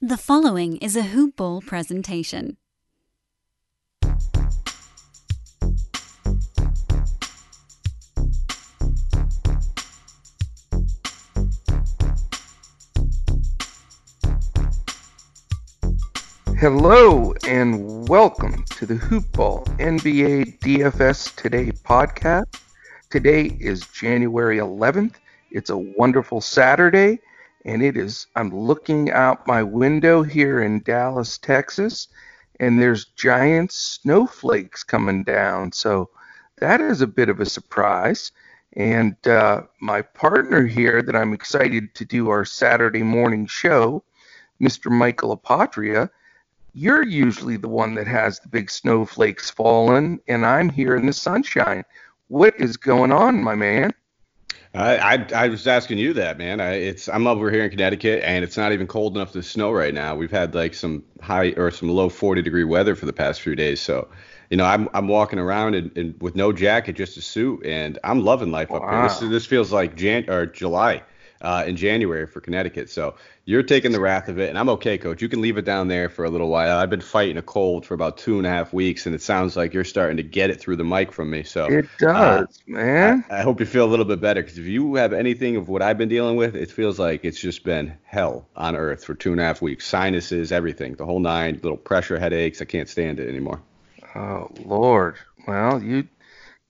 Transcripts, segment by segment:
The following is a Hoop Ball presentation. Hello and welcome to the Hoop Ball NBA DFS Today podcast. Today is January 11th. It's a wonderful Saturday, and it is. I'm looking out my window here in Dallas, Texas, and there's giant snowflakes coming down. So that is a bit of a surprise. And uh, my partner here, that I'm excited to do our Saturday morning show, Mr. Michael Apotria, you're usually the one that has the big snowflakes falling, and I'm here in the sunshine. What is going on, my man? I, I, I was asking you that, man. I, it's I'm over here in Connecticut, and it's not even cold enough to snow right now. We've had like some high or some low 40 degree weather for the past few days. So, you know, I'm I'm walking around in, in with no jacket, just a suit, and I'm loving life wow. up here. This this feels like Jan or July uh, in January for Connecticut. So you're taking the wrath of it, and I'm okay, coach. You can leave it down there for a little while. I've been fighting a cold for about two and a half weeks, and it sounds like you're starting to get it through the mic from me. So it does, uh, man. I, I, hope you feel a little bit better because if you have anything of what I've been dealing with, it feels like it's just been hell on earth for two and a half weeks. Sinuses, everything, the whole nine. Little pressure headaches. I can't stand it anymore. Oh Lord. Well, you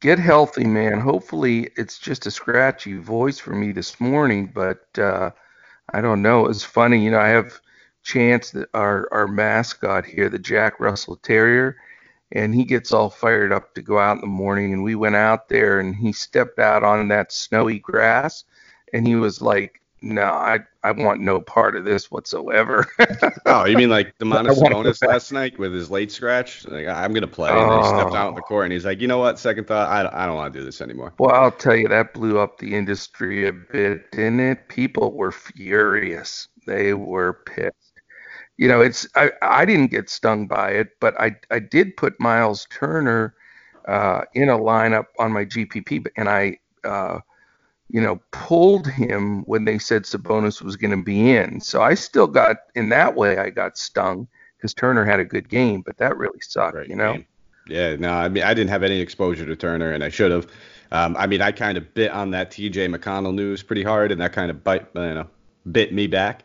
get healthy, man. Hopefully, it's just a scratchy voice for me this morning, but uh, I don't know. It's funny, you know. I have Chance, that our our mascot here, the Jack Russell Terrier, and he gets all fired up to go out in the morning. And we went out there, and he stepped out on that snowy grass, and he was like no, I I want no part of this whatsoever. oh, you mean like Domantas Sabonis last night with his late scratch? Like I'm gonna play, and oh. he stepped out in the court, and he's like, you know what? Second thought, I, I don't want to do this anymore. Well, I'll tell you, that blew up the industry a bit, didn't it? People were furious. They were pissed. You know, it's I I didn't get stung by it, but I I did put Miles Turner uh, in a lineup on my GPP, and I. Uh, you know, pulled him when they said Sabonis was going to be in. So I still got, in that way, I got stung because Turner had a good game, but that really sucked, Great you know? Game. Yeah, no, I mean, I didn't have any exposure to Turner, and I should have. Um, I mean, I kind of bit on that TJ McConnell news pretty hard, and that kind of bite, you know, bit me back.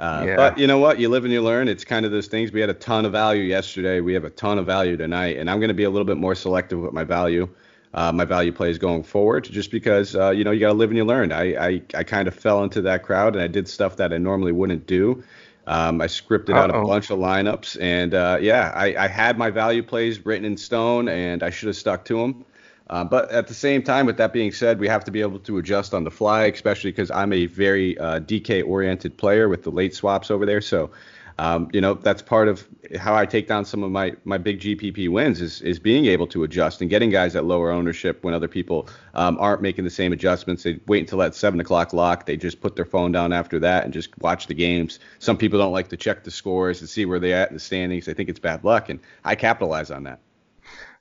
Uh, yeah. But you know what? You live and you learn. It's kind of those things. We had a ton of value yesterday. We have a ton of value tonight, and I'm going to be a little bit more selective with my value uh, my value plays going forward, just because uh, you know you got to live and you learn. I, I I kind of fell into that crowd and I did stuff that I normally wouldn't do. Um, I scripted Uh-oh. out a bunch of lineups, and uh, yeah, I, I had my value plays written in stone, and I should have stuck to them. Uh, but at the same time, with that being said, we have to be able to adjust on the fly, especially because I'm a very uh, DK oriented player with the late swaps over there. So um, you know that's part of how I take down some of my my big GPP wins is is being able to adjust and getting guys at lower ownership when other people um, aren't making the same adjustments. They wait until that seven o'clock lock. They just put their phone down after that and just watch the games. Some people don't like to check the scores and see where they're at in the standings. They think it's bad luck, and I capitalize on that.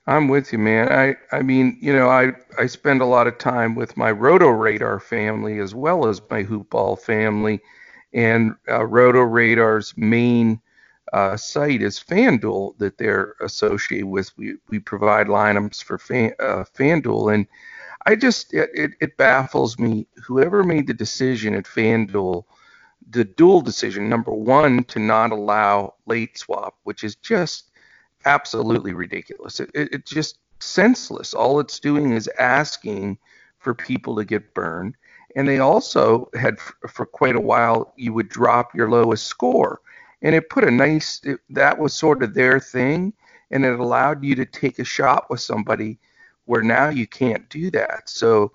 I'm with you, man. I I mean, you know, I I spend a lot of time with my Roto Radar family as well as my Hoopball family and uh, Roto Radar's main uh, site is FanDuel that they're associated with. We, we provide lineups for fan, uh, FanDuel, and I just it, it, it, baffles me. Whoever made the decision at FanDuel, the dual decision, number one, to not allow late swap, which is just absolutely ridiculous. It, it, it's just senseless. All it's doing is asking for people to get burned. And they also had for quite a while you would drop your lowest score, and it put a nice it, that was sort of their thing, and it allowed you to take a shot with somebody where now you can't do that. So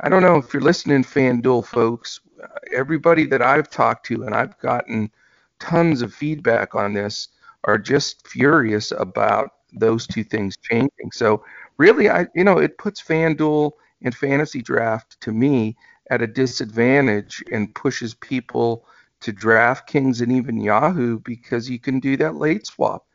I don't know if you're listening, FanDuel folks. Uh, everybody that I've talked to, and I've gotten tons of feedback on this, are just furious about those two things changing. So really, I you know it puts FanDuel and fantasy draft to me at a disadvantage and pushes people to DraftKings and even Yahoo because you can do that late swap.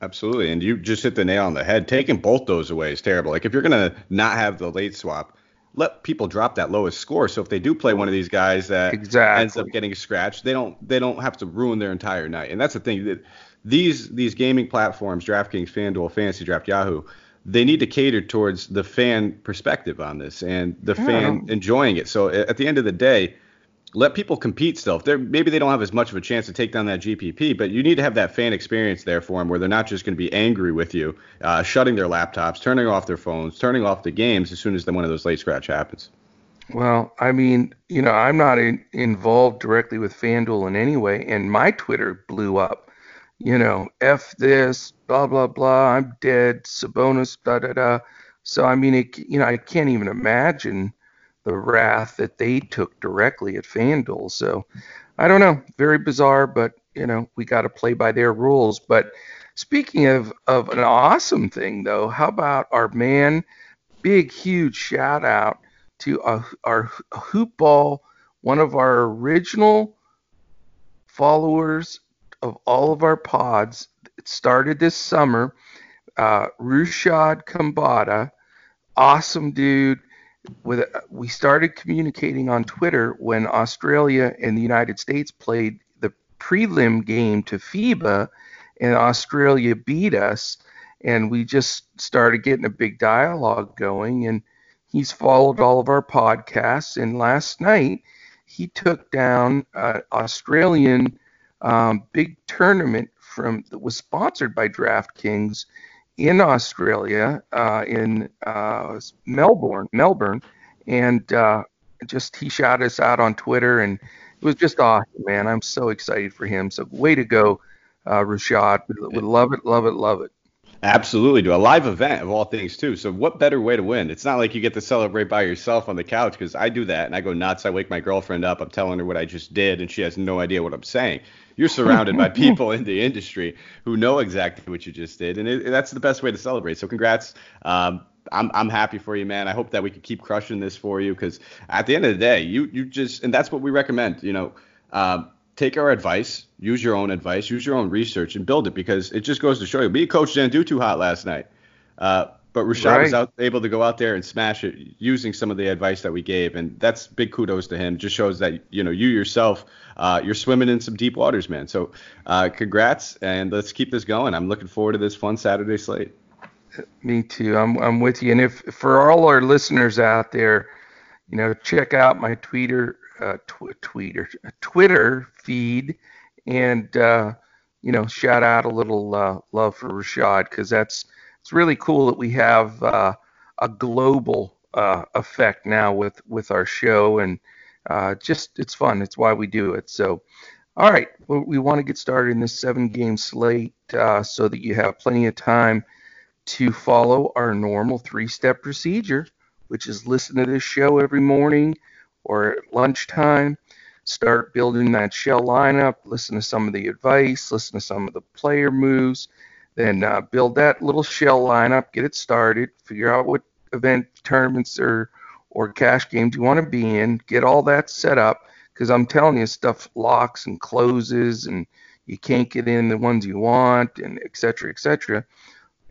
Absolutely, and you just hit the nail on the head. Taking both those away is terrible. Like if you're gonna not have the late swap, let people drop that lowest score. So if they do play one of these guys that exactly. ends up getting scratched, they don't they don't have to ruin their entire night. And that's the thing that these these gaming platforms, DraftKings, FanDuel, Fantasy Draft, Yahoo, they need to cater towards the fan perspective on this and the yeah. fan enjoying it. So at the end of the day, let people compete still. If they're maybe they don't have as much of a chance to take down that GPP, but you need to have that fan experience there for them, where they're not just going to be angry with you, uh, shutting their laptops, turning off their phones, turning off the games as soon as the, one of those late scratch happens. Well, I mean, you know, I'm not in, involved directly with FanDuel in any way, and my Twitter blew up. You know, f this, blah blah blah. I'm dead. Sabonis, da da da. So I mean, it, you know, I can't even imagine the wrath that they took directly at FanDuel. So I don't know, very bizarre, but you know we got to play by their rules. But speaking of of an awesome thing though, how about our man? Big huge shout out to our, our hoop ball, one of our original followers of all of our pods. It started this summer. Uh, Rushad Kambata, awesome dude with we started communicating on Twitter when Australia and the United States played the prelim game to FIBA, and Australia beat us, and we just started getting a big dialogue going. And he's followed all of our podcasts, and last night he took down an Australian um, big tournament from that was sponsored by DraftKings in Australia, uh, in uh, Melbourne, Melbourne, and uh, just he shot us out on Twitter, and it was just awesome, man. I'm so excited for him. So way to go, uh, Rashad. Would love it, love it, love it. Absolutely, do a live event of all things too. So what better way to win? It's not like you get to celebrate by yourself on the couch because I do that and I go nuts. I wake my girlfriend up. I'm telling her what I just did, and she has no idea what I'm saying. You're surrounded by people in the industry who know exactly what you just did, and it, that's the best way to celebrate. So congrats. Um, I'm I'm happy for you, man. I hope that we can keep crushing this for you because at the end of the day, you you just and that's what we recommend. You know, uh, take our advice, use your own advice, use your own research, and build it because it just goes to show you. Me, coach didn't do too hot last night, uh, but Rashad right. was out, able to go out there and smash it using some of the advice that we gave, and that's big kudos to him. Just shows that you know you yourself, uh, you're swimming in some deep waters, man. So, uh, congrats, and let's keep this going. I'm looking forward to this fun Saturday slate. Me too. I'm I'm with you. And if for all our listeners out there, you know, check out my Twitter uh, tw- Twitter Twitter feed, and uh, you know, shout out a little uh, love for Rashad because that's it's really cool that we have uh, a global uh, effect now with with our show, and uh, just it's fun. It's why we do it. So. All right, well, we want to get started in this seven game slate uh, so that you have plenty of time to follow our normal three step procedure, which is listen to this show every morning or at lunchtime, start building that shell lineup, listen to some of the advice, listen to some of the player moves, then uh, build that little shell lineup, get it started, figure out what event tournaments or or cash games you want to be in, get all that set up because I'm telling you stuff locks and closes and you can't get in the ones you want and et cetera, et cetera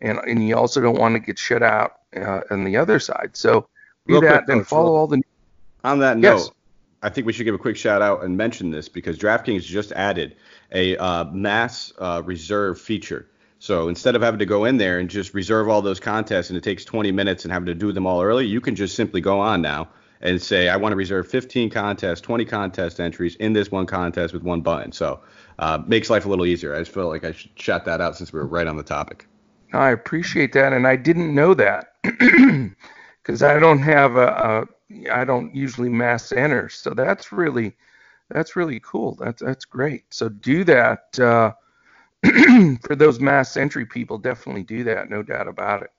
and and you also don't want to get shut out uh, on the other side. So do that, then follow all the. On that note, yes. I think we should give a quick shout out and mention this because DraftKings just added a uh, mass uh, reserve feature. So instead of having to go in there and just reserve all those contests and it takes 20 minutes and having to do them all early, you can just simply go on now and say, I want to reserve 15 contests, 20 contest entries in this one contest with one button. So uh, makes life a little easier. I just felt like I should shout that out since we were right on the topic. I appreciate that, and I didn't know that because I don't have a, a I don't usually mass enter, so that's really that's really cool. That's that's great. So do that uh, for those mass entry people. Definitely do that, no doubt about it.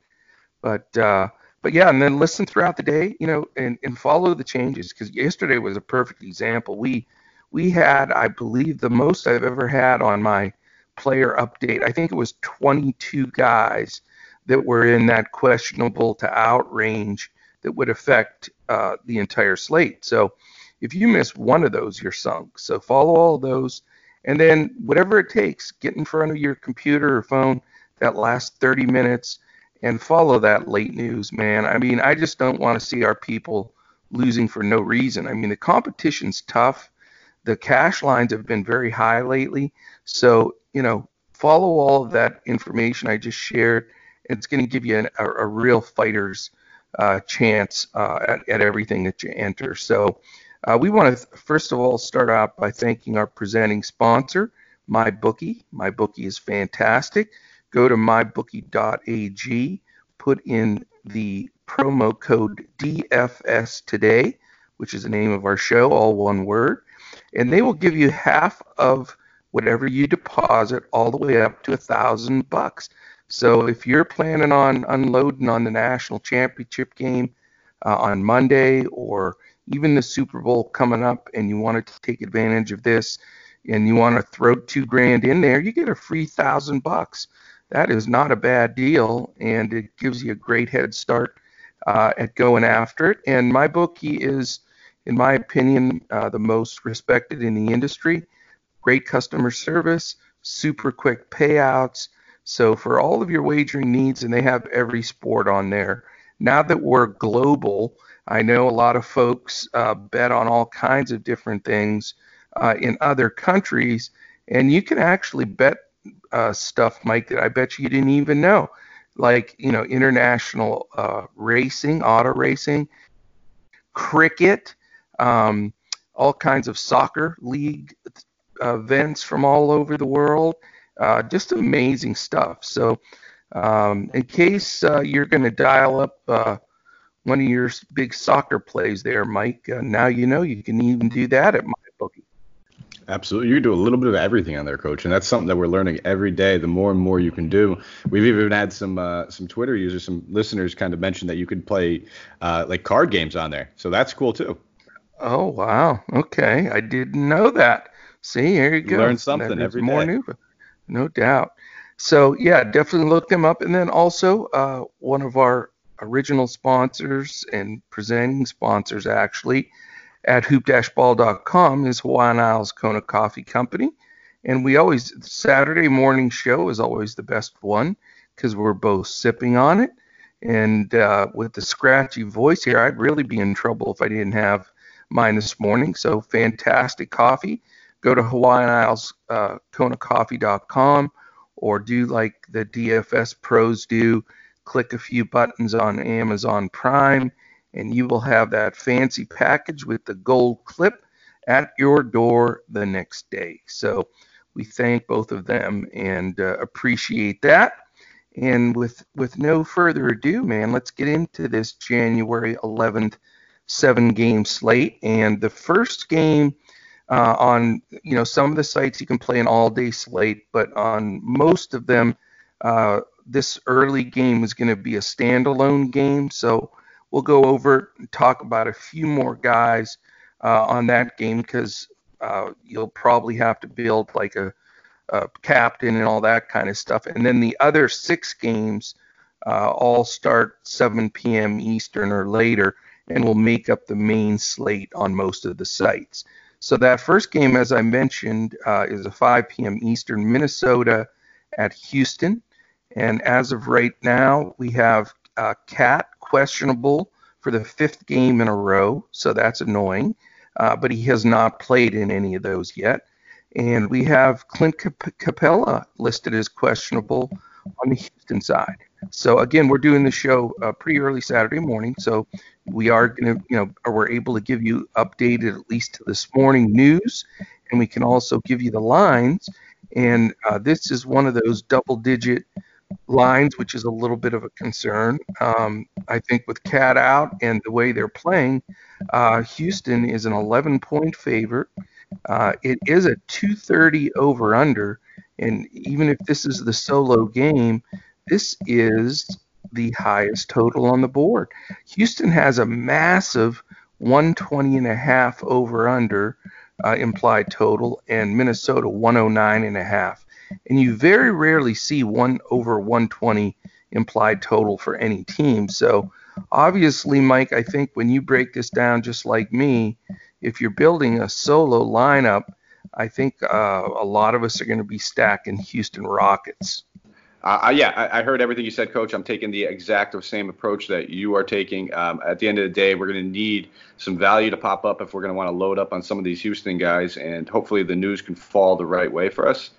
But uh, but yeah, and then listen throughout the day, you know, and, and follow the changes because yesterday was a perfect example. We we had, I believe, the most I've ever had on my player update. I think it was 22 guys that were in that questionable to out range that would affect uh, the entire slate. So if you miss one of those, you're sunk. So follow all those, and then whatever it takes, get in front of your computer or phone that last 30 minutes and follow that late news, man. I mean, I just don't want to see our people losing for no reason. I mean, the competition's tough. The cash lines have been very high lately. So, you know, follow all of that information I just shared. It's going to give you an, a, a, real fighter's uh, chance uh, at, at, everything that you enter. So, uh, we want to first of all start out by thanking our presenting sponsor, MyBookie. MyBookie is fantastic. Go to mybookie.ag, put in the promo code DFS today, which is the name of our show, all one word, and they will give you half of whatever you deposit all the way up to a thousand bucks. So if you're planning on unloading on the national championship game uh, on Monday or even the Super Bowl coming up and you wanted to take advantage of this and you want to throw two grand in there, you get a free thousand bucks. That is not a bad deal and it gives you a great head start uh, at going after it. And my bookie is, in my opinion, uh, the most respected in the industry. Great customer service, super quick payouts. So for all of your wagering needs, and they have every sport on there. Now that we're global, I know a lot of folks uh, bet on all kinds of different things uh, in other countries, and you can actually bet uh, stuff, Mike, that I bet you didn't even know like you know international uh, racing, auto racing, cricket, um, all kinds of soccer league events from all over the world. Uh, just amazing stuff. So, um, in case uh, you're going to dial up uh, one of your big soccer plays there, Mike, uh, now you know you can even do that at MyBookie. Absolutely. You can do a little bit of everything on there, coach. And that's something that we're learning every day. The more and more you can do. We've even had some uh, some Twitter users, some listeners kind of mention that you could play uh, like card games on there. So that's cool too. Oh, wow. Okay. I didn't know that. See, here you go. Learn something every more day. New, no doubt. So, yeah, definitely look them up. And then also, uh, one of our original sponsors and presenting sponsors, actually, at hoop-ball.com is Hawaiian Isles Kona Coffee Company. And we always, Saturday morning show is always the best one because we're both sipping on it. And uh, with the scratchy voice here, I'd really be in trouble if I didn't have mine this morning. So fantastic coffee. Go to Hawaiian Isles uh, KonaCoffee.com or do like the DFS pros do. Click a few buttons on Amazon Prime and you will have that fancy package with the gold clip at your door the next day. So we thank both of them and uh, appreciate that. And with with no further ado, man, let's get into this January 11th seven game slate. And the first game uh, on you know some of the sites you can play an all day slate, but on most of them, uh, this early game is going to be a standalone game. So we'll go over and talk about a few more guys uh, on that game because uh, you'll probably have to build like a, a, captain and all that kind of stuff. And then the other six games uh, all start 7 p.m. Eastern or later and will make up the main slate on most of the sites. So that first game, as I mentioned, uh, is a 5 p.m. Eastern, Minnesota at Houston. And as of right now, we have uh, KAT questionable for the fifth game in a row, so that's annoying. Uh, but he has not played in any of those yet. And we have Clint Cap- Capela listed as questionable on the Houston side. So again, we're doing the show uh, pretty early Saturday morning, so we are going to, you know, we're able to give you updated at least to this morning news, and we can also give you the lines. And uh, this is one of those double-digit lines, which is a little bit of a concern. Um, I think with KAT out and the way they're playing, uh, Houston is an 11 point favorite. Uh, it is a 230 over under. And even if this is the solo game, this is the highest total on the board. Houston has a massive 120 and a half over under uh, implied total, and Minnesota 109 and a half and you very rarely see one over 120 implied total for any team. So obviously, Mike, I think when you break this down just like me, if you're building a solo lineup, I think uh, a lot of us are going to be stacking Houston Rockets. Uh, yeah, I, I, heard everything you said, Coach. I'm taking the exact same approach that you are taking. Um, at the end of the day, we're going to need some value to pop up if we're going to want to load up on some of these Houston guys, and hopefully the news can fall the right way for us.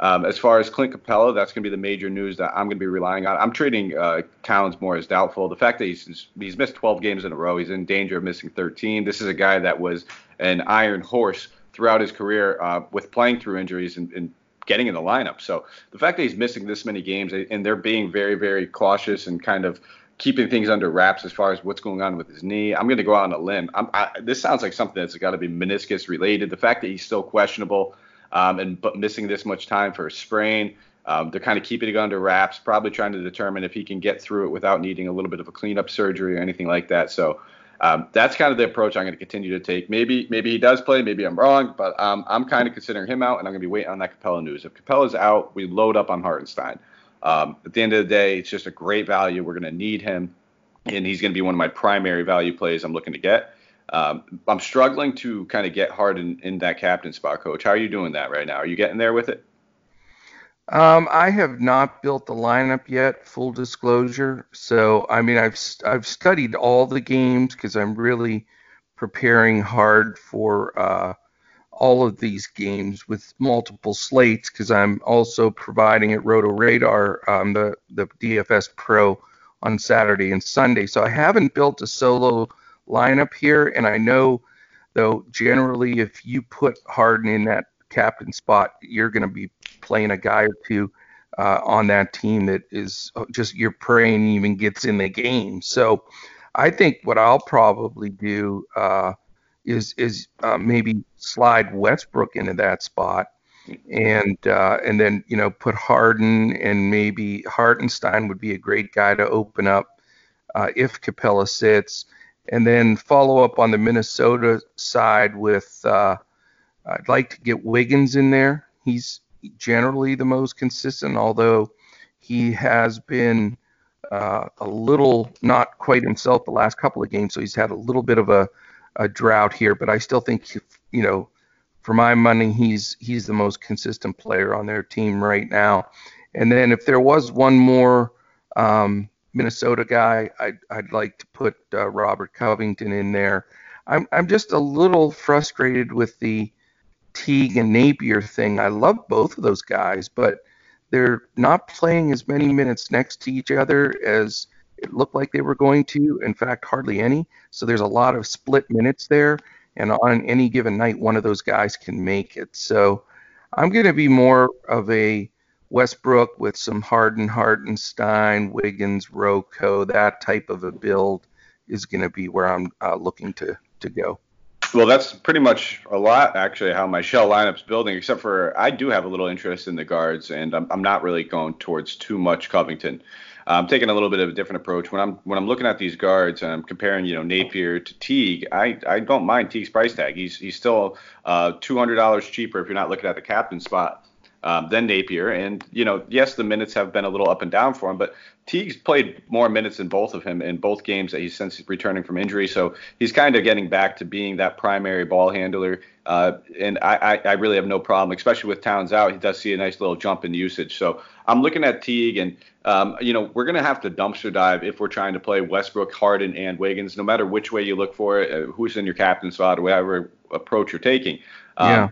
Um, as far as Clint Capela, that's going to be the major news that I'm going to be relying on. I'm treating uh, Towns more as doubtful. The fact that he's he's missed 12 games in a row, he's in danger of missing 13. This is a guy that was an iron horse throughout his career uh, with playing through injuries and, and getting in the lineup. So the fact that he's missing this many games and they're being very, very cautious and kind of keeping things under wraps as far as what's going on with his knee. I'm going to go out on a limb. I, this sounds like something that's got to be meniscus related. The fact that he's still questionable um, and but missing this much time for a sprain. Um, they're kind of keeping it under wraps, probably trying to determine if he can get through it without needing a little bit of a cleanup surgery or anything like that. So um, that's kind of the approach I'm going to continue to take. Maybe maybe he does play, maybe I'm wrong, but um, I'm kind of considering him out, and I'm going to be waiting on that Capela news. If Capela's out, we load up on Hartenstein. Um, at the end of the day, it's just a great value. We're going to need him, and he's going to be one of my primary value plays I'm looking to get. Um, I'm struggling to kind of get Harden in that captain spot, Coach. How are you doing that right now? Are you getting there with it? Um, I have not built the lineup yet, full disclosure. So, I mean, I've I've studied all the games because I'm really preparing hard for uh, all of these games with multiple slates because I'm also providing at Roto Radar um, the the DFS Pro on Saturday and Sunday. So I haven't built a solo lineup here, and I know though generally if you put Harden in that captain spot, you're going to be playing a guy or two uh, on that team that is just you're praying even gets in the game. So I think what I'll probably do uh, is is uh, maybe slide Westbrook into that spot. And uh, and then you know put Harden and maybe Hartenstein would be a great guy to open up uh, if Capela sits, and then follow up on the Minnesota side with uh, I'd like to get Wiggins in there. He's generally the most consistent, although he has been uh, a little not quite himself the last couple of games, so he's had a little bit of a, a drought here. But I still think, you know, for my money, he's he's the most consistent player on their team right now. And then if there was one more um, Minnesota guy, I'd, I'd like to put uh, Robert Covington in there. I'm I'm just a little frustrated with the Teague and Napier thing. I love both of those guys, but they're not playing as many minutes next to each other as it looked like they were going to. In fact, hardly any. So there's a lot of split minutes there, and on any given night, one of those guys can make it. So I'm going to be more of a Westbrook with some Harden, Hartenstein, Wiggins, RoCo, that type of a build is going to be where I'm uh, looking to to go. Well, that's pretty much a lot, actually, how my shell lineup's building, except for I do have a little interest in the guards, and I'm, I'm not really going towards too much Covington. I'm taking a little bit of a different approach when I'm when I'm looking at these guards and I'm comparing, you know, Napier to Teague. I, I don't mind Teague's price tag. He's he's still uh, $200 cheaper if you're not looking at the captain spot um, than Napier. And, you know, yes, the minutes have been a little up and down for him, but Teague's played more minutes than both of him in both games that he's since returning from injury. So he's kind of getting back to being that primary ball handler. Uh, and I, I, I, really have no problem, especially with Towns out. He does see a nice little jump in usage. So I'm looking at Teague, and um, you know we're going to have to dumpster dive if we're trying to play Westbrook, Harden, and Wiggins. No matter which way you look for it, uh, who's in your captain spot, or whatever approach you're taking. Um, yeah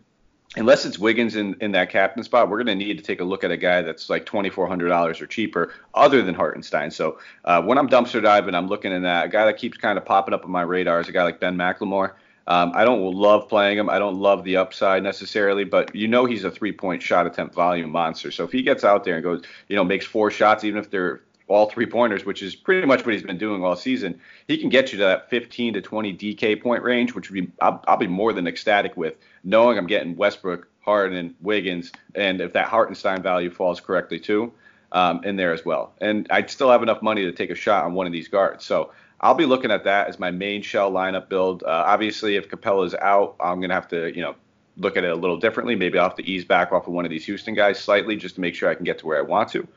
unless it's Wiggins in, in that captain spot, we're going to need to take a look at a guy that's like $2,400 or cheaper other than Hartenstein. So uh, when I'm dumpster diving, I'm looking at that. A guy that keeps kind of popping up on my radar is a guy like Ben McLemore. Um, I don't love playing him. I don't love the upside necessarily, but you know he's a three-point shot attempt volume monster. So if he gets out there and goes, you know, makes four shots, even if they're all three pointers, which is pretty much what he's been doing all season, he can get you to that 15 to 20 DK point range, which would be I'll, I'll be more than ecstatic with, knowing I'm getting Westbrook, Harden, Wiggins, and if that Hartenstein value falls correctly too, um, in there as well. And I'd still have enough money to take a shot on one of these guards. So I'll be looking at that as my main shell lineup build. Uh, obviously, if Capela's out, I'm gonna have to, you know, look at it a little differently. Maybe I'll have to ease back off of one of these Houston guys slightly just to make sure I can get to where I want to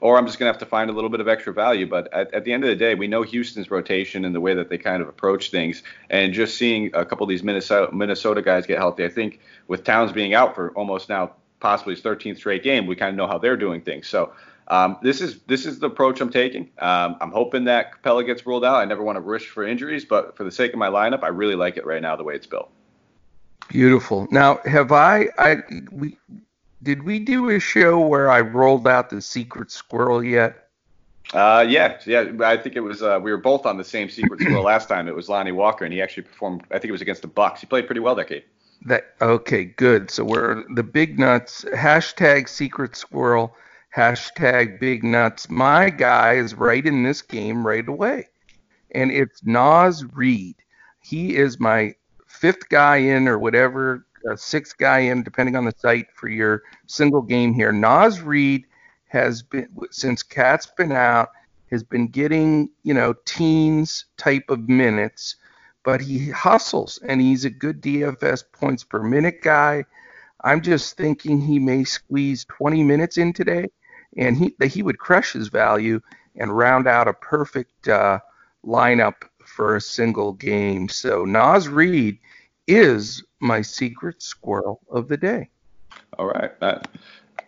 or I'm just going to have to find a little bit of extra value. But at, at, the end of the day, we know Houston's rotation and the way that they kind of approach things. And just seeing a couple of these Minnesota, Minnesota guys get healthy, I think with Towns being out for almost now possibly his 13th straight game, we kind of know how they're doing things. So Um, this is this is the approach I'm taking. Um, I'm hoping that Capela gets ruled out. I never want to risk for injuries, but for the sake of my lineup, I really like it right now the way it's built. Beautiful. Now, have I? I we did we do a show where I rolled out the secret squirrel yet? Uh, yeah, yeah. I think it was. Uh, we were both on the same secret squirrel last time. It was Lonnie Walker, and he actually performed. I think it was against the Bucks. He played pretty well that game. That okay, good. So we're the big nuts. Hashtag secret squirrel. Hashtag big nuts. My guy is right in this game right away, and it's Naz Reid. He is my fifth guy in or whatever, uh, sixth guy in, depending on the site for your single game here. Naz Reid has been since KAT's been out has been getting you know teens type of minutes, but he hustles and he's a good DFS points per minute guy. I'm just thinking he may squeeze 20 minutes in today, and he he would crush his value and round out a perfect uh, lineup for a single game. So Naz Reid is my secret squirrel of the day. All right, not,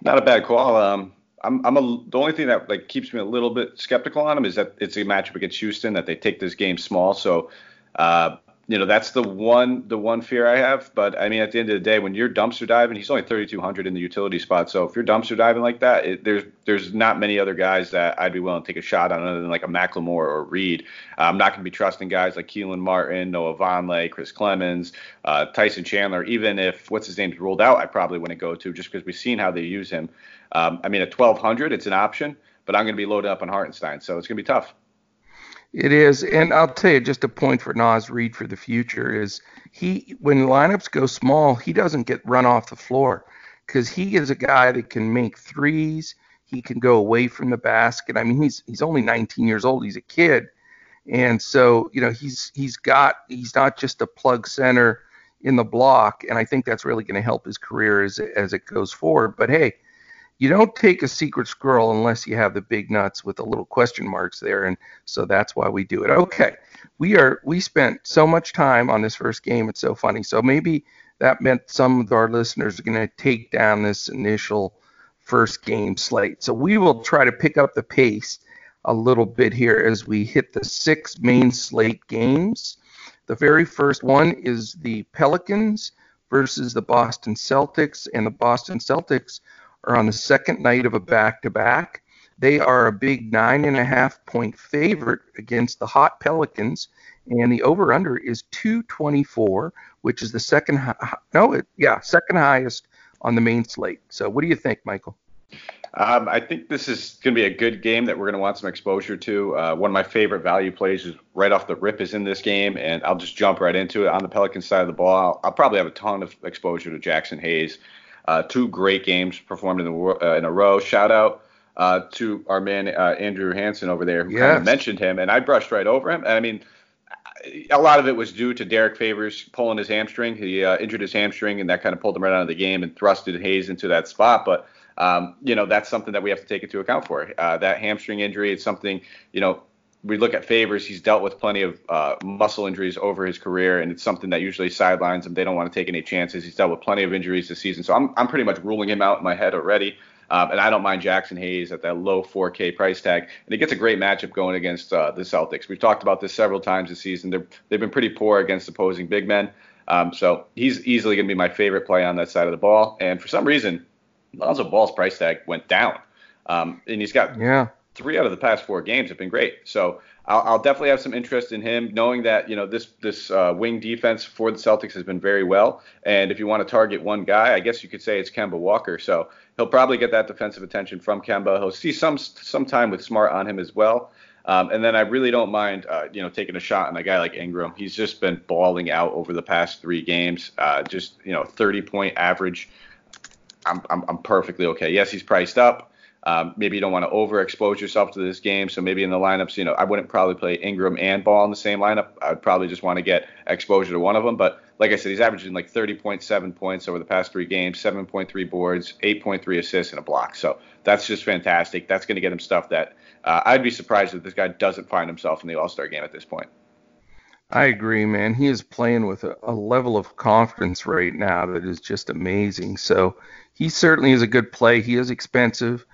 not a bad call. Um, I'm, I'm a, the only thing that like keeps me a little bit skeptical on him is that it's a matchup against Houston that they take this game small. So uh, you know that's the one the one fear I have. But I mean, at the end of the day, when you're dumpster diving, he's only 3,200 in the utility spot. So if you're dumpster diving like that, it, there's there's not many other guys that I'd be willing to take a shot on other than like a McLemore or Reid. Uh, I'm not going to be trusting guys like Kelan Martin, Noah Vonleh, Chris Clemons, uh, Tyson Chandler. Even if what's his name's ruled out, I probably wouldn't go to just because we've seen how they use him. Um, I mean, at 1,200, it's an option, but I'm going to be loaded up on Hartenstein, so it's going to be tough. It is, and I'll tell you just a point for Naz Reid for the future is he when lineups go small, he doesn't get run off the floor because he is a guy that can make threes. He can go away from the basket. I mean, he's he's only 19 years old. He's a kid, and so you know he's he's got he's not just a plug center in the block, and I think that's really going to help his career as as it goes forward. But hey, you don't take a secret squirrel unless you have the big nuts with the little question marks there and so that's why we do it. Okay we are we spent so much time on this first game it's so funny so maybe that meant some of our listeners are going to take down this initial first game slate. So we will try to pick up the pace a little bit here as we hit the six main slate games. The very first one is the pelicans versus the boston celtics and the boston celtics are on the second night of a back to back. They are a big nine and a half point favorite against the hot Pelicans, and the over under is 224, which is the second no, it, yeah, second highest on the main slate. So, what do you think, Michael? Um, I think this is going to be a good game that we're going to want some exposure to. Uh, one of my favorite value plays is right off the rip is in this game, and I'll just jump right into it. On the Pelicans side of the ball, I'll, I'll probably have a ton of exposure to Jaxson Hayes. Uh, two great games performed in, the, uh, in a row. Shout out uh, to our man uh, Andrew Hanson over there, who yes. kind of mentioned him, and I brushed right over him. And I mean, a lot of it was due to Derrick Favors pulling his hamstring. He uh, injured his hamstring, and that kind of pulled him right out of the game and thrusted Hayes into that spot. But um, you know, that's something that we have to take into account for. Uh, that hamstring injury, it's something you know we look at Favors, he's dealt with plenty of uh, muscle injuries over his career, and it's something that usually sidelines him. They don't want to take any chances. He's dealt with plenty of injuries this season, so I'm I'm pretty much ruling him out in my head already. Um, and I don't mind Jaxson Hayes at that low 4K price tag. And it gets a great matchup going against uh, the Celtics. We've talked about this several times this season. They're, they've been pretty poor against opposing big men. Um, so he's easily going to be my favorite play on that side of the ball. And for some reason, Lonzo Ball's price tag went down. Um, and he's got yeah three out of the past four games have been great. So I'll, I'll definitely have some interest in him, knowing that you know this this uh, wing defense for the Celtics has been very well. And if you want to target one guy, I guess you could say it's Kemba Walker. So he'll probably get that defensive attention from Kemba. He'll see some some time with Smart on him as well. Um, and then I really don't mind, uh, you know, taking a shot on a guy like Ingram. He's just been balling out over the past three games. Uh, just you know, 30 point average. I'm, I'm, I'm perfectly okay. Yes, he's priced up. Um, maybe you don't want to overexpose yourself to this game. So maybe in the lineups, you know, I wouldn't probably play Ingram and Ball in the same lineup. I would probably just want to get exposure to one of them. But like I said, he's averaging like 30.7 points over the past three games, 7.3 boards, 8.3 assists, and a block. So that's just fantastic. That's going to get him stuff that uh, I'd be surprised if this guy doesn't find himself in the All Star game at this point. I agree, man. He is playing with a, a, level of confidence right now that is just amazing. So he certainly is a good play. He is expensive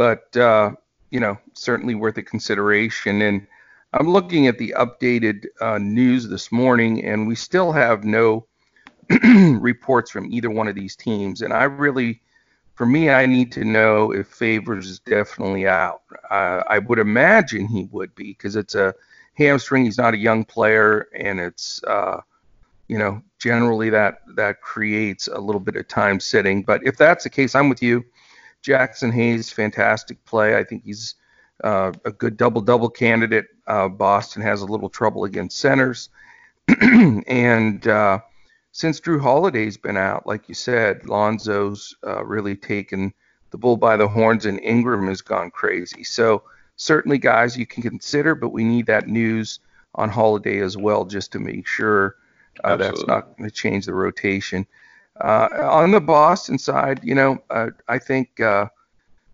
but uh, you know, certainly worth a consideration. And I'm looking at the updated uh, news this morning, and we still have no reports from either one of these teams. And I really, for me, I need to know if Favors is definitely out. Uh, I would imagine he would be because it's a hamstring. He's not a young player, and it's uh, you know generally that that creates a little bit of time sitting. But if that's the case, I'm with you. Jaxson Hayes, fantastic play. I think he's uh, a good double double candidate. Uh, Boston has a little trouble against centers, and uh, since Jrue Holiday's been out, like you said, Lonzo's uh, really taken the bull by the horns, and Ingram has gone crazy. So certainly guys you can consider, but we need that news on Holiday as well just to make sure uh, that's not going to change the rotation. Uh, on the Boston side, you know, uh, I think uh,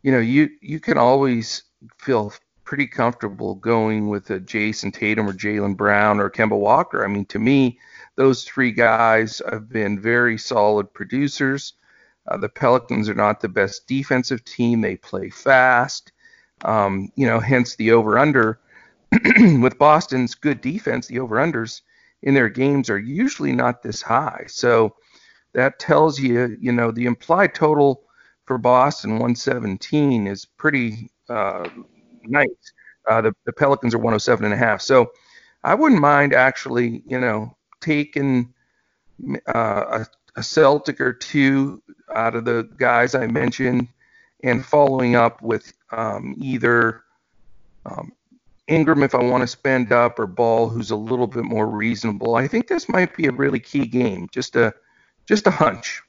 you know you you can always feel pretty comfortable going with a Jayson Tatum or Jaylen Brown or Kemba Walker. I mean, to me, those three guys have been very solid producers. Uh, the Pelicans are not the best defensive team; they play fast. Um, you know, hence the over under. with Boston's good defense, the over unders in their games are usually not this high. So that tells you, you know, the implied total for Boston 117 is pretty uh, nice. Uh, the, the Pelicans are 107 and a half. So I wouldn't mind actually, you know, taking uh, a, a Celtic or two out of the guys I mentioned and following up with um, either um, Ingram if I want to spend up or Ball who's a little bit more reasonable. I think this might be a really key game. Just a just a hunch.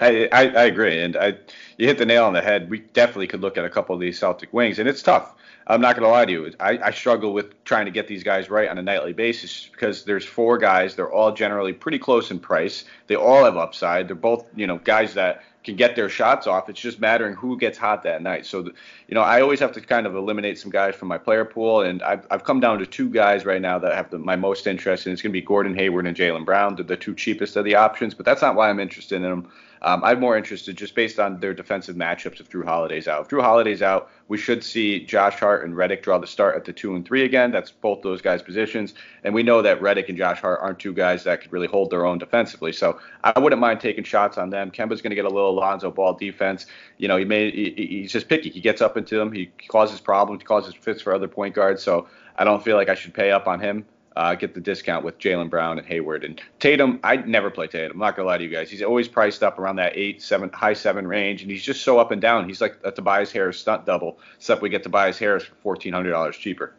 I, I, I agree, and I you hit the nail on the head. We definitely could look at a couple of these Celtic wings, and it's tough. I'm not going to lie to you. I, I struggle with trying to get these guys right on a nightly basis because there's four guys. They're all generally pretty close in price. They all have upside. They're both you know guys that can get their shots off. It's just mattering who gets hot that night. So, you know, I always have to kind of eliminate some guys from my player pool, and I've, I've come down to two guys right now that have the, my most interest, and it's going to be Gordon Hayward and Jaylen Brown. They're the two cheapest of the options, but that's not why I'm interested in them. Um, I'm more interested just based on their defensive matchups if Jrue Holiday's out. If Jrue Holiday's out, we should see Josh Hart and Redick draw the start at the two and three again. That's both those guys' positions. And we know that Redick and Josh Hart aren't two guys that could really hold their own defensively. So I wouldn't mind taking shots on them. Kemba's going to get a little Lonzo ball defense. You know, he may he, he's just picky. He gets up into them. He causes problems. He causes fits for other point guards. So I don't feel like I should pay up on him uh, get the discount with Jaylen Brown and Hayward. And Tatum, I never play Tatum. I'm not gonna lie to you guys. He's always priced up around that eight, seven, high seven range, and he's just so up and down. He's like a Tobias Harris stunt double, except we get Tobias Harris for fourteen hundred dollars cheaper.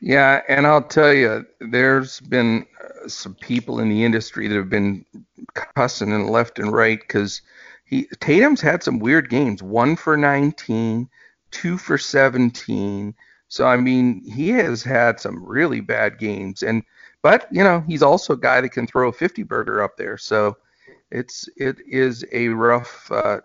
Yeah, and I'll tell you, there's been uh, some people in the industry that have been cussing and left and right because he Tatum's had some weird games. One for 19, two for 17 so I mean, he has had some really bad games, and but you know he's also a guy that can throw a 50 burger up there. So it's it is a rough uh,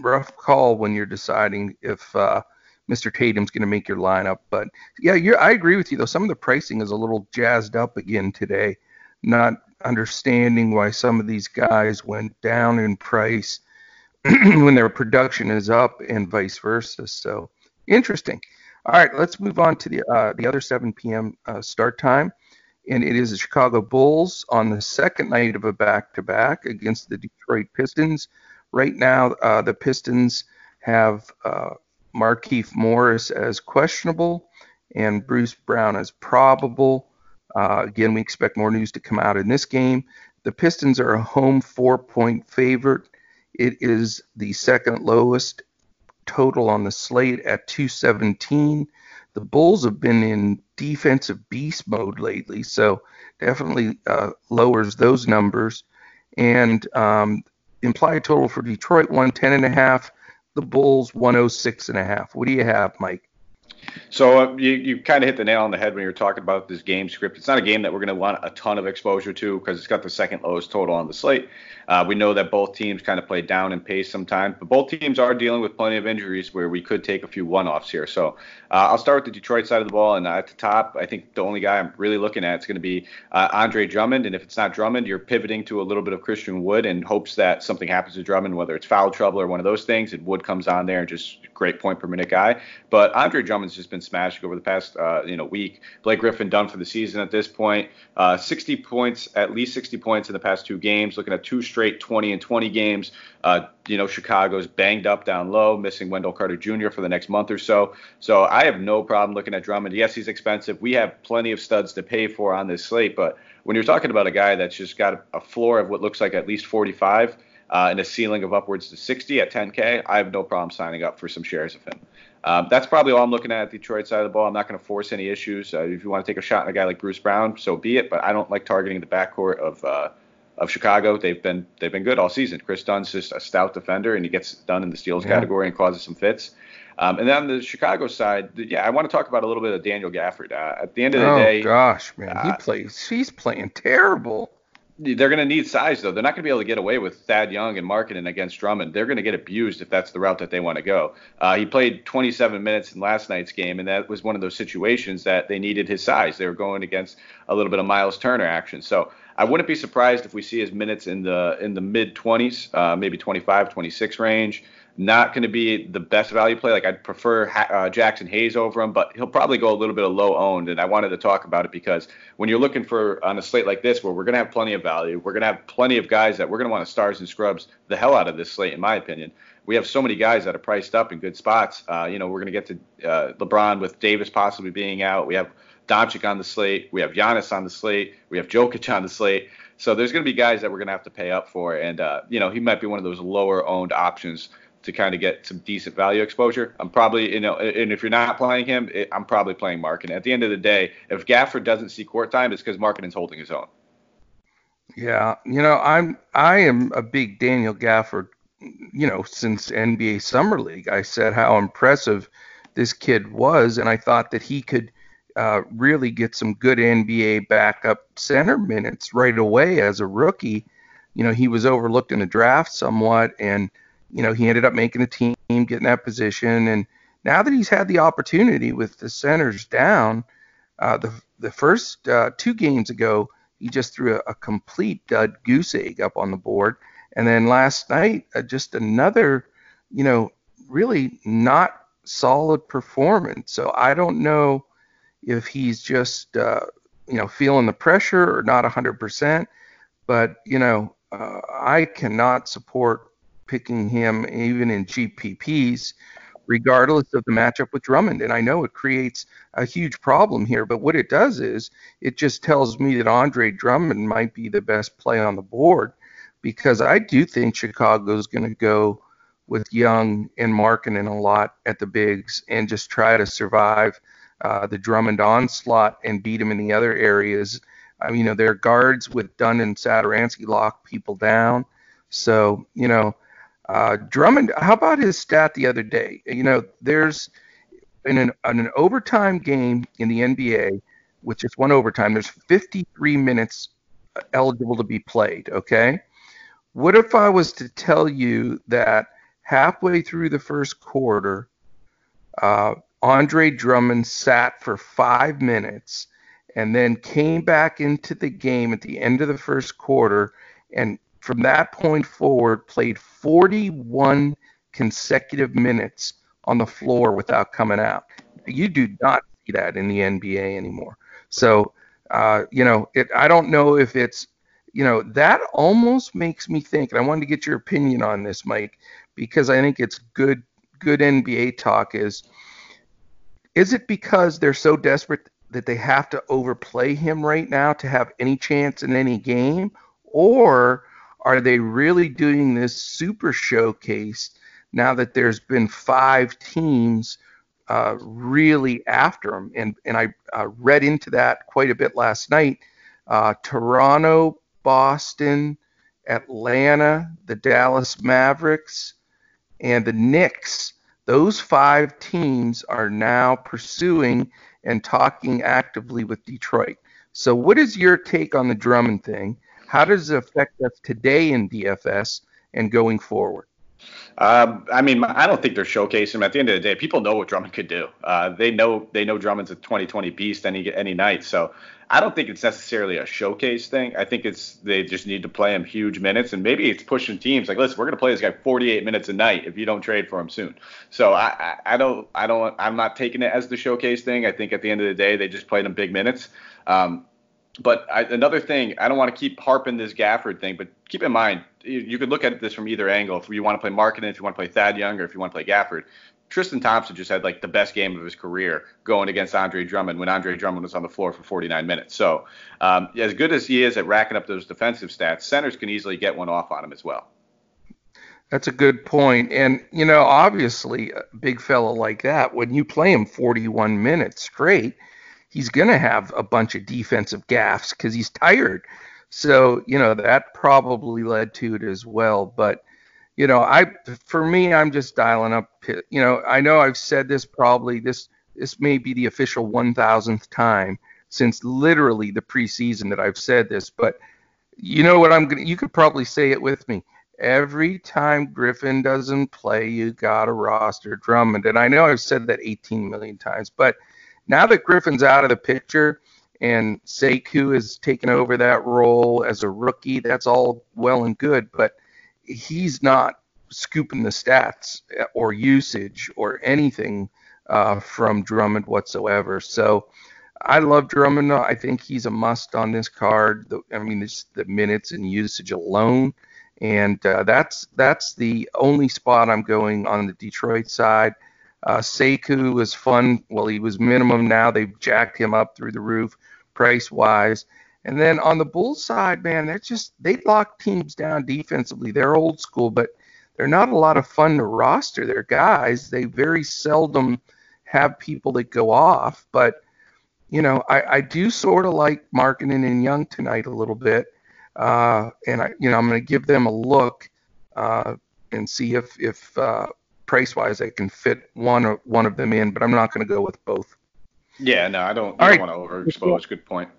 rough call when you're deciding if uh, Mr. Tatum's going to make your lineup. But yeah, I agree with you though. Some of the pricing is a little jazzed up again today. Not understanding why some of these guys went down in price when their production is up and vice versa. So interesting. All right, let's move on to the uh, the other 7 p.m. Uh, start time, and it is the Chicago Bulls on the second night of a back-to-back against the Detroit Pistons. Right now, uh, the Pistons have uh, Markieff Morris as questionable and Bruce Brown as probable. Uh, again, we expect more news to come out in this game. The Pistons are a home four-point favorite. It is the second lowest total on the slate at 217. The Bulls have been in defensive beast mode lately, so definitely uh, lowers those numbers. And um, implied total for Detroit 110 and a half. The Bulls 106 and a half. What do you have, Mike? So uh, you, you kind of hit the nail on the head when you were talking about this game script. It's not a game that we're going to want a ton of exposure to because it's got the second lowest total on the slate. Uh, we know that both teams kind of play down in pace sometimes, but both teams are dealing with plenty of injuries where we could take a few one-offs here. So uh, I'll start with the Detroit side of the ball, and at the top, I think the only guy I'm really looking at is going to be uh, Andre Drummond. And if it's not Drummond, you're pivoting to a little bit of Christian Wood in hopes that something happens to Drummond, whether it's foul trouble or one of those things, and Wood comes on there and just great point per minute guy. But Andre Drummond's just been smashing over the past uh, you know week. Blake Griffin done for the season at this point. Uh, 60 points, at least 60 points in the past two games. Looking at two straight 20 and 20 games. Uh, you know Chicago's banged up down low, missing Wendell Carter Jr. for the next month or so. So I have no problem looking at Drummond. Yes, he's expensive. We have plenty of studs to pay for on this slate, but when you're talking about a guy that's just got a floor of what looks like at least 45 uh, and a ceiling of upwards to 60 at 10K, I have no problem signing up for some shares of him. Um, that's probably all I'm looking at at Detroit side of the ball. I'm not going to force any issues. Uh, if you want to take a shot on a guy like Bruce Brown, so be it. But I don't like targeting the backcourt of uh, of Chicago. They've been they've been good all season. Kris Dunn's just a stout defender, and he gets done in the steals yeah. category and causes some fits. Um, and then on the Chicago side, yeah, I want to talk about a little bit of Daniel Gafford. Uh, at the end of the day oh, day, gosh, man, he uh, plays. He's playing terrible they're going to need size though. They're not going to be able to get away with Thad Young and Markkanen against Drummond. They're going to get abused if that's the route that they want to go. Uh, he played 27 minutes in last night's game, and that was one of those situations that they needed his size. They were going against a little bit of Miles Turner action. So I wouldn't be surprised if we see his minutes in the in the mid 20s, uh, maybe 25, 26 range not going to be the best value play. Like I'd prefer uh, Jaxson Hayes over him, but he'll probably go a little bit of low owned. And I wanted to talk about it because when you're looking for on a slate like this, where we're going to have plenty of value, we're going to have plenty of guys that we're going to want to stars and scrubs the hell out of this slate, in my opinion. We have so many guys that are priced up in good spots. Uh, you know, we're going to get to uh, LeBron with Davis possibly being out. We have Doncic on the slate. We have Giannis on the slate. We have Jokic on the slate. So there's going to be guys that we're going to have to pay up for, and uh, you know he might be one of those lower owned options to kind of get some decent value exposure. I'm probably, you know, and if you're not playing him, it, I'm probably playing Markkanen. At the end of the day, if Gafford doesn't see court time, it's because Markkanen's holding his own. Yeah, you know, I'm I am a big Daniel Gafford, you know, since NBA Summer League. I said how impressive this kid was, and I thought that he could uh, really get some good NBA backup center minutes right away as a rookie. You know, he was overlooked in the draft somewhat, and you know, he ended up making the team, getting that position, and now that he's had the opportunity with the centers down, uh, the the first uh, two games ago, he just threw a, a, complete dud goose egg up on the board, and then last night, uh, just another, you know, really not solid performance. So I don't know if he's just, uh, you know, feeling the pressure or not 100%, but you know, uh, I cannot support picking him even in GPPs, regardless of the matchup with Drummond. And I know it creates a huge problem here, but what it does is it just tells me that Andre Drummond might be the best play on the board because I do think Chicago is going to go with Young and Markkanen a lot at the bigs and just try to survive uh, the Drummond onslaught and beat him in the other areas. I mean, you know, their guards with Dunn and Satoransky lock people down. So, you know, uh, Drummond, how about his stat the other day? You know, there's in an, in an overtime game in the NBA, with just one overtime, there's 53 minutes eligible to be played. Okay. What if I was to tell you that halfway through the first quarter, uh, Andre Drummond sat for five minutes and then came back into the game at the end of the first quarter and from that point forward, played 41 consecutive minutes on the floor without coming out. You do not see that in the NBA anymore. So, uh, you know, it, I don't know if it's, you know, that almost makes me think, and I wanted to get your opinion on this, Mike, because I think it's good, good NBA talk. Is, is it because they're so desperate that they have to overplay him right now to have any chance in any game, or are they really doing this super showcase now that there's been five teams uh, really after them? And, and I uh, read into that quite a bit last night. Uh, Toronto, Boston, Atlanta, the Dallas Mavericks, and the Knicks. Those five teams are now pursuing and talking actively with Detroit. So, what is your take on the Drummond thing? How does it affect us today in DFS and going forward? Um, I mean, I don't think they're showcasing him. At the end of the day, people know what Drummond could do. Uh, they know they know Drummond's a 2020 beast any any night. So I don't think it's necessarily a showcase thing. I think it's they just need to play him huge minutes, and maybe it's pushing teams like, listen, we're going to play this guy 48 minutes a night if you don't trade for him soon. So I, I, I don't I don't I'm not taking it as the showcase thing. I think at the end of the day, they just played him big minutes. Um, but I, another thing, I don't want to keep harping this Gafford thing, but keep in mind, you, you could look at this from either angle. If you want to play Markkanen, if you want to play Thad Young, or if you want to play Gafford, Tristan Thompson just had like the best game of his career going against Andre Drummond when Andre Drummond was on the floor for 49 minutes. So um, as good as he is at racking up those defensive stats, centers can easily get one off on him as well. That's a good point. And, you know, obviously, a big fella like that, when you play him 41 minutes straight, he's going to have a bunch of defensive gaffes because he's tired. So, you know, that probably led to it as well. But, you know, I for me, I'm just dialing up. You know, I know I've said this probably this this may be the official 1,000th time since literally the preseason that I've said this, but you know what I'm gonna. You could probably say it with me. Every time Griffin doesn't play, you got to roster Drummond, and I know I've said that 18 million times, but now that Griffin's out of the picture and Sekou has taken over that role as a rookie, that's all well and good, but he's not scooping the stats or usage or anything uh, from Drummond whatsoever. So I love Drummond. I think he's a must on this card. The, I mean, this, the minutes and usage alone, and uh, that's that's the only spot I'm going on the Detroit side. Uh, Sekou was fun. Well, he was minimum. Now they've jacked him up through the roof, price wise. And then on the Bulls side, man, they're just they lock teams down defensively. They're old school, but they're not a lot of fun to roster. They're guys. They very seldom have people that go off. But you know, I, I do sort of like Markkanen and Young tonight a little bit. Uh, and I, you know, I'm going to give them a look uh, and see if if uh, price wise I can fit one or one of them in, but I'm not going to go with both. Yeah, no, I don't, I don't right. want to overexpose. Good point.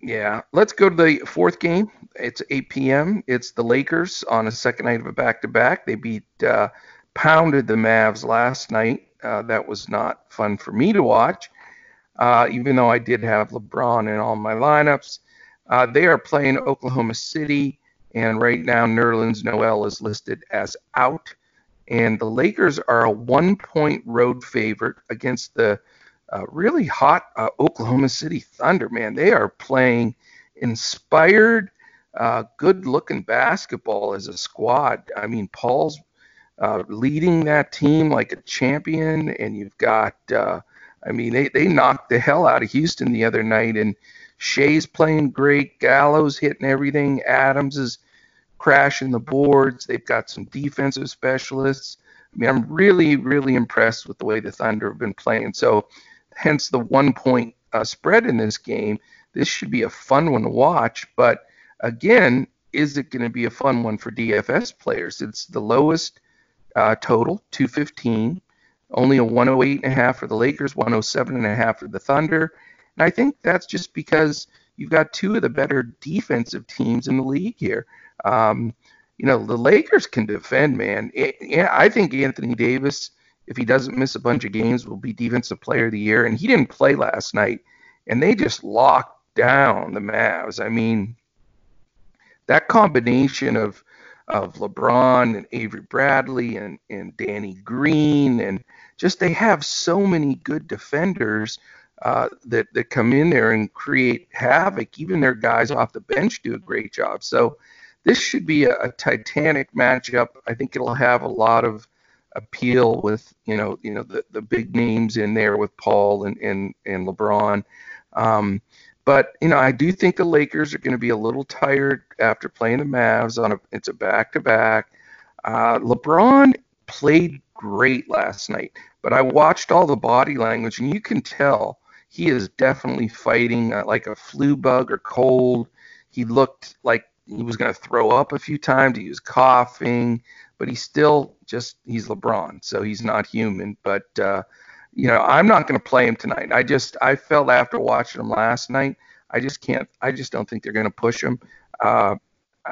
Yeah, let's go to the fourth game. It's 8 p.m. It's the Lakers on a second night of a back-to-back. They beat, uh, pounded the Mavs last night. Uh, that was not fun for me to watch, uh, even though I did have LeBron in all my lineups. Uh, they are playing Oklahoma City, and right now Nerlens Noel is listed as out and the Lakers are a one point road favorite against the uh, really hot uh, Oklahoma City Thunder. Man, they are playing inspired, uh, good looking basketball as a squad. I mean, Paul's uh, leading that team like a champion, and you've got, uh, I mean, they, they knocked the hell out of Houston the other night, and Shai's playing great, Gallo's hitting everything, Adams is crashing the boards. They've got some defensive specialists. I mean, I'm really, really impressed with the way the Thunder have been playing. So, hence the one point uh, spread in this game. This should be a fun one to watch. But again, is it going to be a fun one for DFS players? It's the lowest uh, total, 215. Only a 108.5 for the Lakers, 107.5 for the Thunder. And I think that's just because you've got two of the better defensive teams in the league here. Um, you know, the Lakers can defend, man. It, I think Anthony Davis, if he doesn't miss a bunch of games, will be Defensive Player of the Year. And he didn't play last night, and they just locked down the Mavs. I mean, that combination of of LeBron and Avery Bradley and, and Danny Green and just they have so many good defenders uh, that that come in there and create havoc. Even their guys off the bench do a great job. So this should be a, a titanic matchup. I think it'll have a lot of appeal with you know you know the, the big names in there with Paul and and, and LeBron. Um, but you know I do think the Lakers are going to be a little tired after playing the Mavs on a it's a back to back. LeBron played great last night, but I watched all the body language and you can tell he is definitely fighting uh, like a flu bug or cold. He looked like he was going to throw up a few times. He was coughing, but he's still just he's LeBron, so he's not human. But uh, you know, I'm not going to play him tonight. I just I felt after watching him last night, I just can't. I just don't think they're going to push him. Uh,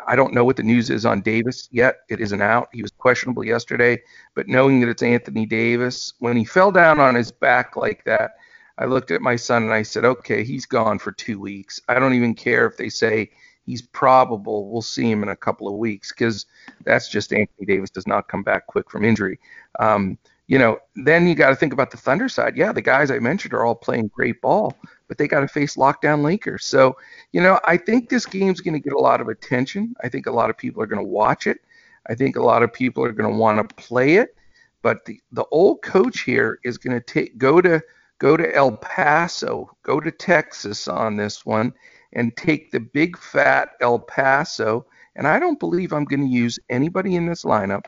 I don't know what the news is on Davis yet. It isn't out. He was questionable yesterday, but knowing that it's Anthony Davis, when he fell down on his back like that, I looked at my son and I said, okay, he's gone for two weeks. I don't even care if they say he's probable. We'll see him in a couple of weeks because that's just Anthony Davis does not come back quick from injury. Um, you know, then you got to think about the Thunder side. Yeah, the guys I mentioned are all playing great ball, but they got to face lockdown Lakers. So, you know, I think this game's going to get a lot of attention. I think a lot of people are going to watch it. I think a lot of people are going to want to play it. But the, the old coach here is going to take go to go to El Paso, go to Texas on this one, and take the big fat El Paso. And I don't believe I'm going to use anybody in this lineup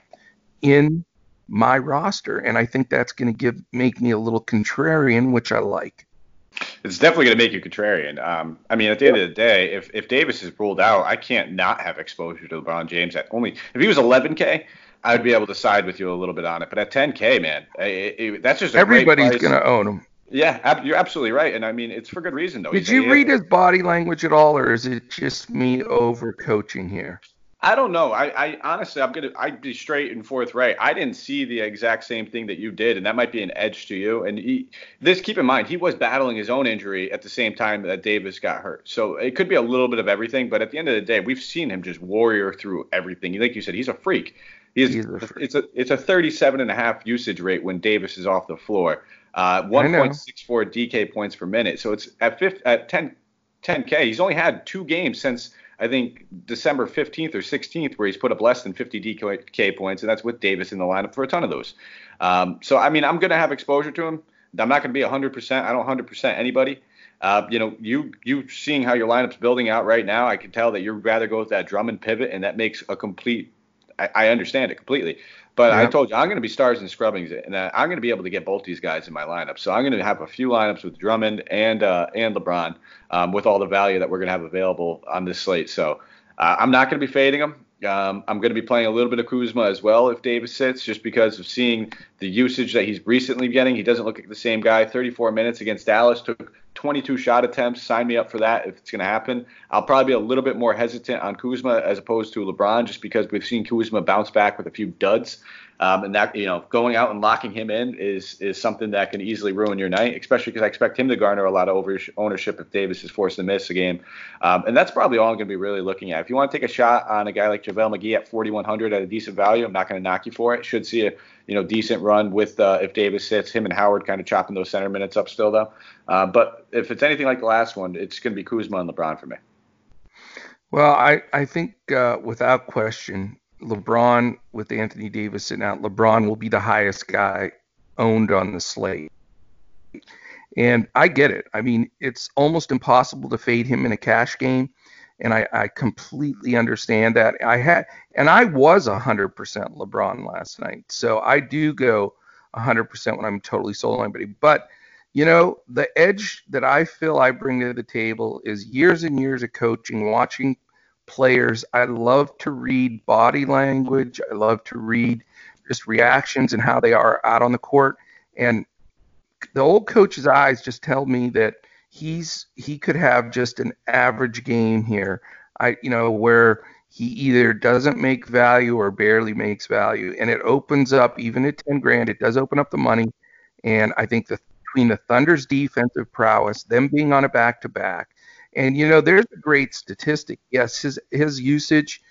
in my roster, and I think that's going to give make me a little contrarian, which I like. It's definitely going to make you contrarian. Um, I mean, at the end of the day, if, if Davis is ruled out, I can't not have exposure to LeBron James. At only if he was 11k, I would be able to side with you a little bit on it. But at 10k, man, it, it, that's just everybody's going to own him. Yeah, you're absolutely right, and I mean it's for good reason though. Did you read his body language at all, or is it just me over coaching here? I don't know. I, I honestly, I'm gonna, I'd be straight and forthright. I didn't see the exact same thing that you did, and that might be an edge to you. And he, this, keep in mind, he was battling his own injury at the same time that Davis got hurt. So it could be a little bit of everything. But at the end of the day, we've seen him just warrior through everything. Like you said, he's a freak. He's, he's a freak. it's a it's a 37 and a half usage rate when Davis is off the floor. Uh, 1.64 DK points per minute. So it's at 50, at 10 10K. He's only had two games since I think December 15th or 16th, where he's put up less than 50 DK points, and that's with Davis in the lineup for a ton of those. Um, so, I mean, I'm going to have exposure to him. I'm not going to be 100%. I don't 100% anybody. Uh, you know, you you seeing how your lineup's building out right now, I can tell that you'd rather go with that Drummond pivot, and that makes a complete. I, I understand it completely. But I told you I'm going to be stars and scrubbings, and I'm going to be able to get both these guys in my lineup. So I'm going to have a few lineups with Drummond and uh, and LeBron, um, with all the value that we're going to have available on this slate. So uh, I'm not going to be fading them. Um, I'm going to be playing a little bit of Kuzma as well if Davis sits, just because of seeing the usage that he's recently getting. He doesn't look like the same guy. 34 minutes against Dallas, took 22 shot attempts. Sign me up for that if it's going to happen. I'll probably be a little bit more hesitant on Kuzma as opposed to LeBron, just because we've seen Kuzma bounce back with a few duds. Um, and that you know, going out and locking him in is is something that can easily ruin your night, especially because I expect him to garner a lot of over ownership if Davis is forced to miss a game. Um, and that's probably all I'm going to be really looking at. If you want to take a shot on a guy like JaVale McGee at 4,100 at a decent value, I'm not going to knock you for it. Should see a you know decent run with uh, if Davis sits, him and Howard kind of chopping those center minutes up still though. Uh, but if it's anything like the last one, it's going to be Kuzma and LeBron for me. Well, I, I think uh, without question, LeBron with Anthony Davis sitting out, LeBron will be the highest guy owned on the slate. And I get it. I mean, it's almost impossible to fade him in a cash game. And I, I completely understand that. I had, and I was 100% LeBron last night. So I do go 100% when I'm totally sold on anybody. But, you know, the edge that I feel I bring to the table is years and years of coaching, watching players. I love to read body language. I love to read just reactions and how they are out on the court. And the old coach's eyes just tell me that he's he could have just an average game here. I you know where he either doesn't make value or barely makes value, and it opens up even at 10 grand. It does open up the money, and I think the between the Thunder's defensive prowess, them being on a back to back, and you know, there's a great statistic. Yes, his his usage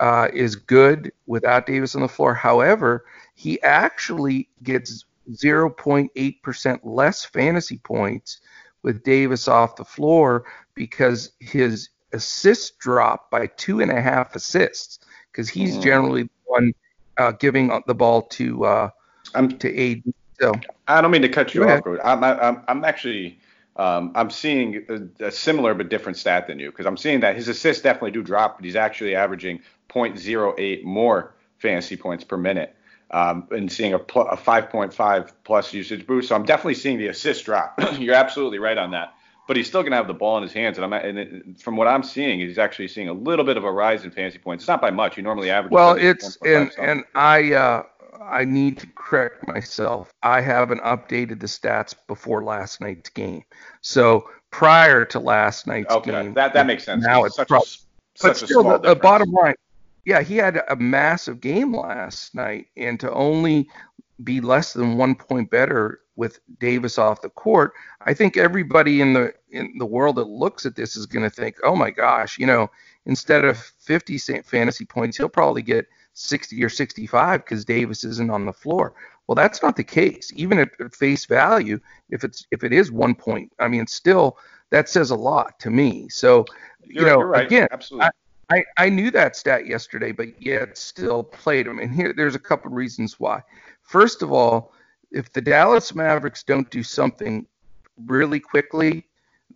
uh, is good without Davis on the floor. However, he actually gets 0.8% less fantasy points with Davis off the floor because his assists drop by two and a half assists because he's mm. generally the one uh, giving the ball to uh, I'm, to AD. So I don't mean to cut you off. I'm, I'm I'm actually um, I'm seeing a, a, similar but different stat than you because I'm seeing that his assists definitely do drop, but he's actually averaging 0.08 more fantasy points per minute um, and seeing a, pl- a 5.5 plus usage boost. So I'm definitely seeing the assist drop. You're absolutely right on that. But he's still going to have the ball in his hands, and I'm and it, from what I'm seeing, he's actually seeing a little bit of a rise in fantasy points. It's not by much. He normally averages. Well, it's and and I uh, I need to correct myself. I haven't updated the stats before last night's game. So prior to last night's game. okay, game, that that makes sense. Now it's, it's, pro- but still, the, the bottom line, yeah, he had a massive game last night, and to only be less than one point better with Davis off the court, I think everybody in the in the world that looks at this is going to think, oh my gosh, you know, instead of 50 fantasy points, he'll probably get 60 or 65 because Davis isn't on the floor. Well, that's not the case. Even at face value, if it's if it is one point, I mean, still that says a lot to me. So, you're, you know, right. again, absolutely. I, I, I knew that stat yesterday, but yet still played him. And here, there's a couple reasons why. First of all, if the Dallas Mavericks don't do something really quickly,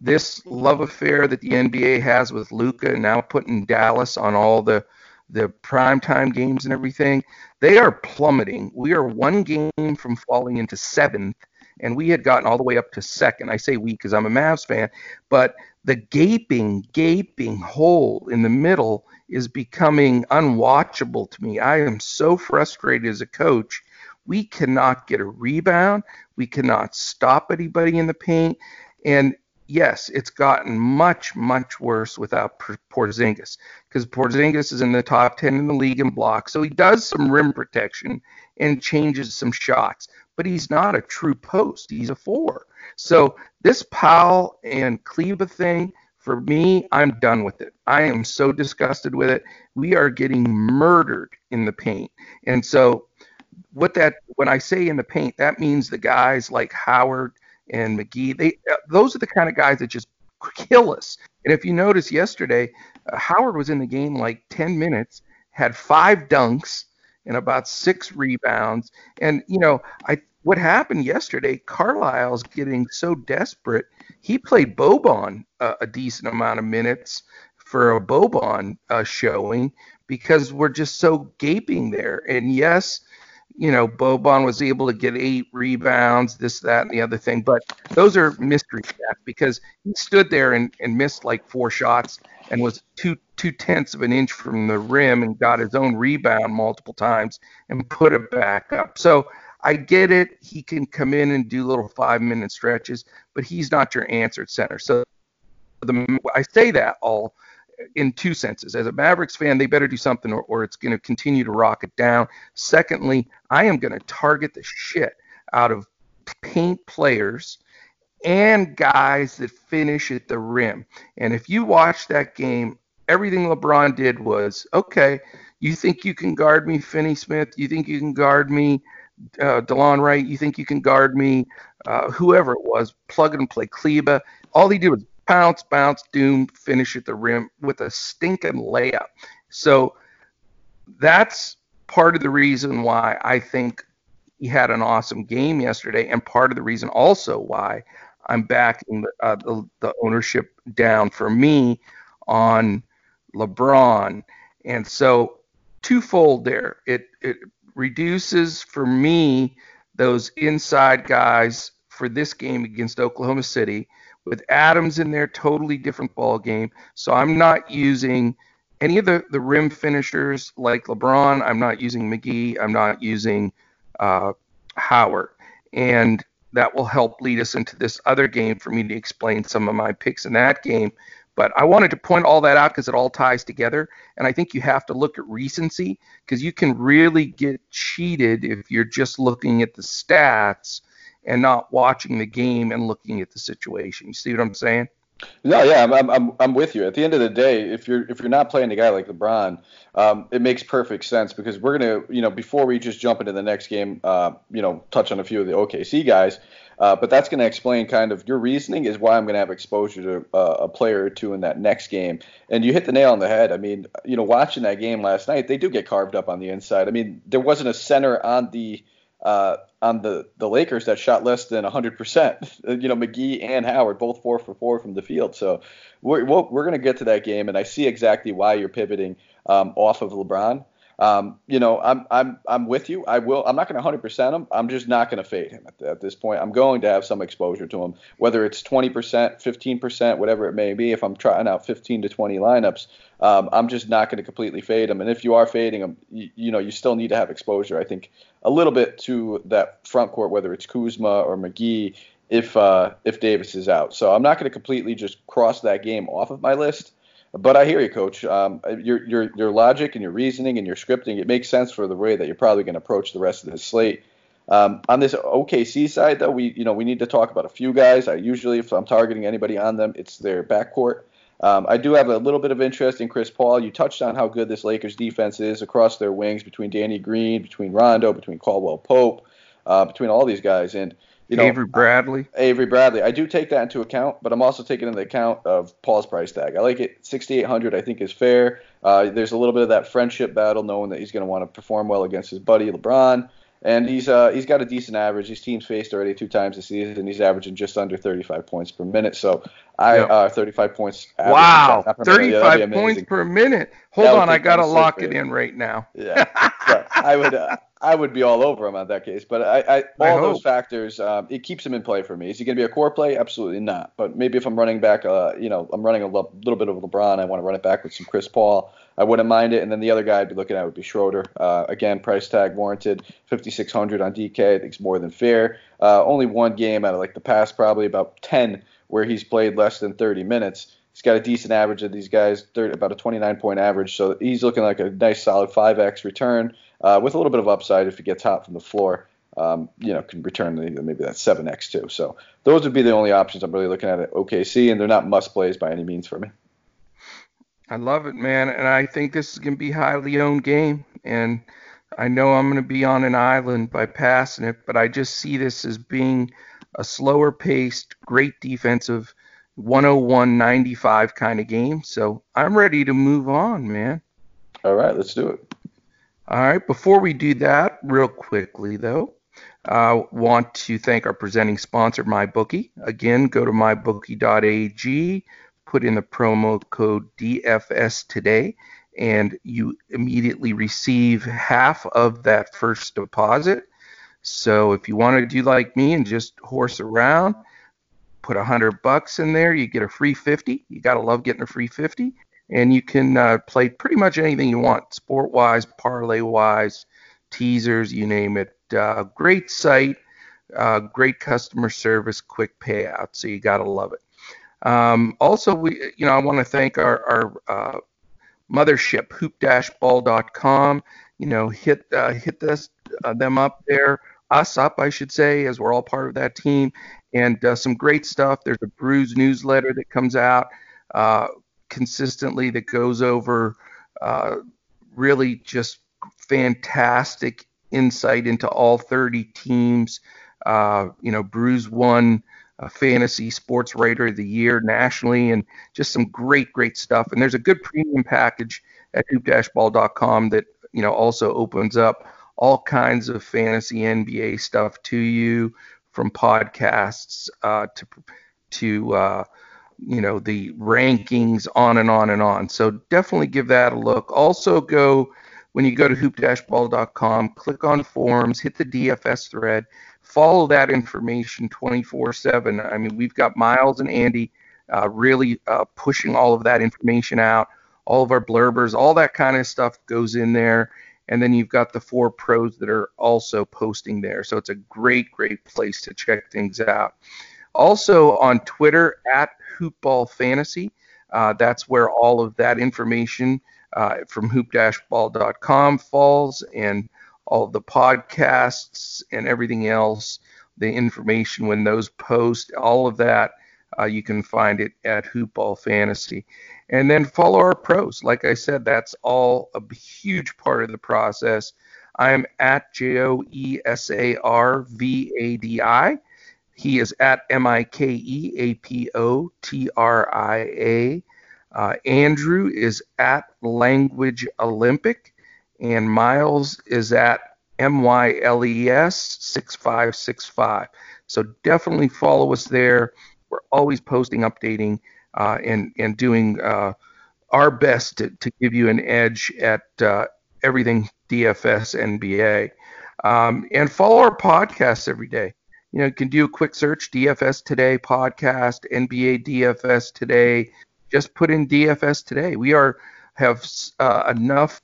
this love affair that the NBA has with Luka now putting Dallas on all the the primetime games and everything, they are plummeting. We are one game from falling into seventh, and we had gotten all the way up to second. I say we because I'm a Mavs fan, but the gaping, gaping hole in the middle is becoming unwatchable to me. I am so frustrated as a coach we cannot get a rebound. We cannot stop anybody in the paint. And yes, it's gotten much, much worse without Porzingis because Porzingis is in the top 10 in the league in blocks. So he does some rim protection and changes some shots, but he's not a true post. He's a four. So this Powell and Kleber thing, for me, I'm done with it. I am so disgusted with it. We are getting murdered in the paint. And so what that when I say in the paint, that means the guys like Howard and McGee. They uh, those are the kind of guys that just kill us. And if you notice yesterday, uh, Howard was in the game like 10 minutes, had five dunks and about six rebounds. And you know, I what happened yesterday? Carlisle's getting so desperate. He played Boban uh, a decent amount of minutes for a Boban uh, showing because we're just so gaping there. And yes, you know, Boban was able to get eight rebounds, this, that, and the other thing. But those are mystery stats because he stood there and, and missed like four shots and was two two tenths of an inch from the rim and got his own rebound multiple times and put it back up. So I get it. He can come in and do little five minute stretches, but he's not your answer center. So the, I say that all in two senses. As a Mavericks fan, they better do something or, or it's going to continue to rock it down. Secondly, I am going to target the shit out of paint players and guys that finish at the rim. And if you watch that game, everything LeBron did was okay. You think you can guard me, Finney Smith? You think you can guard me, uh, Delon Wright? You think you can guard me, uh, whoever it was? Plug and play Kleber. All he did was bounce, bounce, doom, finish at the rim with a stinking layup. So that's part of the reason why I think he had an awesome game yesterday, and part of the reason also why I'm backing the, uh, the, the ownership down for me on LeBron. And so twofold there. It it reduces for me those inside guys for this game against Oklahoma City with Adams in there, totally different ball game. So I'm not using any of the, the rim finishers like LeBron. I'm not using McGee. I'm not using uh, Howard. And that will help lead us into this other game for me to explain some of my picks in that game. But I wanted to point all that out because it all ties together. And I think you have to look at recency because you can really get cheated if you're just looking at the stats and not watching the game and looking at the situation. You see what I'm saying? No, yeah, I'm, I'm, I'm with you. At the end of the day, if you're if you're not playing a guy like LeBron, um, it makes perfect sense because we're gonna, you know, before we just jump into the next game, uh, you know, touch on a few of the OKC guys. Uh, but that's to explain kind of your reasoning is why I'm to have exposure to uh, a player or two in that next game. And you hit the nail on the head. I mean, you know, watching that game last night, they do get carved up on the inside. I mean, there wasn't a center on the uh, on the, the Lakers that shot less than 100%. You know, McGee and Howard both four for four from the field. So we're, we're going to get to that game, and I see exactly why you're pivoting um, off of LeBron. Um, you know, I'm I'm I'm with you. I will. I'm not going to 100% him. I'm just not going to fade him at, at, this point. I'm going to have some exposure to him, whether it's 20%, 15%, whatever it may be. If I'm trying out 15 to 20 lineups, um, I'm just not going to completely fade him. And if you are fading him, you, you, know, you still need to have exposure. I think a little bit to that front court, whether it's Kuzma or McGee, if uh, if Davis is out. So I'm not going to completely just cross that game off of my list. But I hear you, Coach. Um, your your your logic and your reasoning and your scripting it makes sense for the way that you're probably going to approach the rest of the slate. Um, on this OKC side, though, we you know we need to talk about a few guys. I usually, if I'm targeting anybody on them, it's their backcourt. Um, I do have a little bit of interest in Chris Paul. You touched on how good this Lakers defense is across their wings between Danny Green, between Rondo, between Caldwell Pope, uh, between all these guys, and you know, Avery Bradley. Avery Bradley. I do take that into account, but I'm also taking into account of Paul's price tag. I like it. 6,800 I think is fair. Uh, there's a little bit of that friendship battle, knowing that he's going to want to perform well against his buddy LeBron and he's uh, he's got a decent average. His team's faced already two times this season, and he's averaging just under 35 points per minute. So I yep. uh, 35 points. Wow, 35 yeah, points per minute. Hold on, I gotta lock it in right now. Yeah, so I would. I would be all over him on that case. But I, I all I those factors, um, it keeps him in play for me. Is he going to be a core play? Absolutely not. But maybe if I'm running back, uh, you know, I'm running a lo- little bit of LeBron. I want to run it back with some Chris Paul. I wouldn't mind it. And then the other guy I'd be looking at would be Schroeder. Uh, again, price tag warranted, 5600 on DK. I think it's more than fair. Uh, only one game out of like the past probably about 10 where he's played less than 30 minutes. He's got a decent average of these guys, 30, about a 29 point average. So he's looking like a nice solid 5x return uh, with a little bit of upside if he gets hot from the floor. Um, you know, can return maybe that 7x too. So those would be the only options I'm really looking at at OKC, and they're not must plays by any means for me. I love it, man, and I think this is going to be a highly owned game. And I know I'm going to be on an island by passing it, but I just see this as being a slower paced, great defensive 101-95 kind of game. So I'm ready to move on, man. All right, let's do it. All right, before we do that, real quickly though, I want to thank our presenting sponsor, MyBookie. Again, go to mybookie.ag put in the promo code DFS today, and you immediately receive half of that first deposit. So if you want to do like me and just horse around, put a hundred bucks in there, you get a free 50. You gotta love getting a free 50, and you can uh, play pretty much anything you want, sport wise, parlay wise, teasers, you name it. Uh, great site, uh, great customer service, quick payout. So you gotta love it. Um, also, we, you know, I want to thank our, our uh, mothership, hoop-ball.com. You know, hit uh, hit this uh, them up there, us up, I should say, as we're all part of that team, and some great stuff. There's a Brews newsletter that comes out uh, consistently that goes over uh, really just fantastic insight into all 30 teams. you know, Brews won a fantasy sports writer of the year nationally, and just some great, great stuff. And there's a good premium package at hoop-ball.com that you know also opens up all kinds of fantasy NBA stuff to you, from podcasts uh, to to uh, you know the rankings, on and on and on. So definitely give that a look. Also go when you go to hoop-ball.com, click on forums, hit the DFS thread follow that information 24 7. I mean, we've got Miles and Andy uh, really uh, pushing all of that information out. All of our blurbers, all that kind of stuff goes in there. And then you've got the four pros that are also posting there. So it's a great, great place to check things out. Also on Twitter at Hoopball Fantasy. Uh, that's where all of that information uh, from hoop-ball.com falls. And all the podcasts and everything else, the information when those post, all of that, uh, you can find it at Hoopball Fantasy. And then follow our pros. Like I said, that's all a huge part of the process. I'm at J O E S A R V A D I. He is at M I K E A P O T R I A. Uh, Andrew is at Language Olympic and Miles is at MYLES 6565. So definitely follow us there. We're always posting, updating, uh, and and doing uh, our best to, to give you an edge at uh, everything DFS NBA. Um, and follow our podcasts every day. You know, you can do a quick search DFS Today podcast, NBA DFS Today. Just put in DFS Today. We are have uh, enough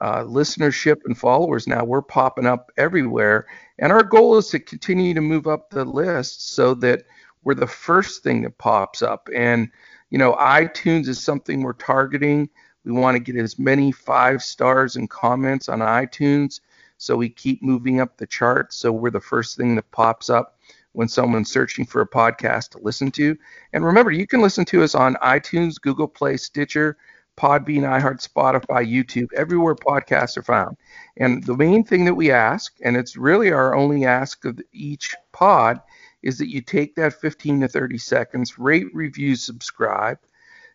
uh, listenership and followers now. We're popping up everywhere. And our goal is to continue to move up the list so that we're the first thing that pops up. And, you know, iTunes is something we're targeting. We want to get as many five stars and comments on iTunes so we keep moving up the charts. So we're the first thing that pops up when someone's searching for a podcast to listen to. And remember, you can listen to us on iTunes, Google Play, Stitcher, Podbean, iHeart, Spotify, YouTube, everywhere podcasts are found. And the main thing that we ask, and it's really our only ask of each pod, is that you take that 15 to 30 seconds, rate, review, subscribe,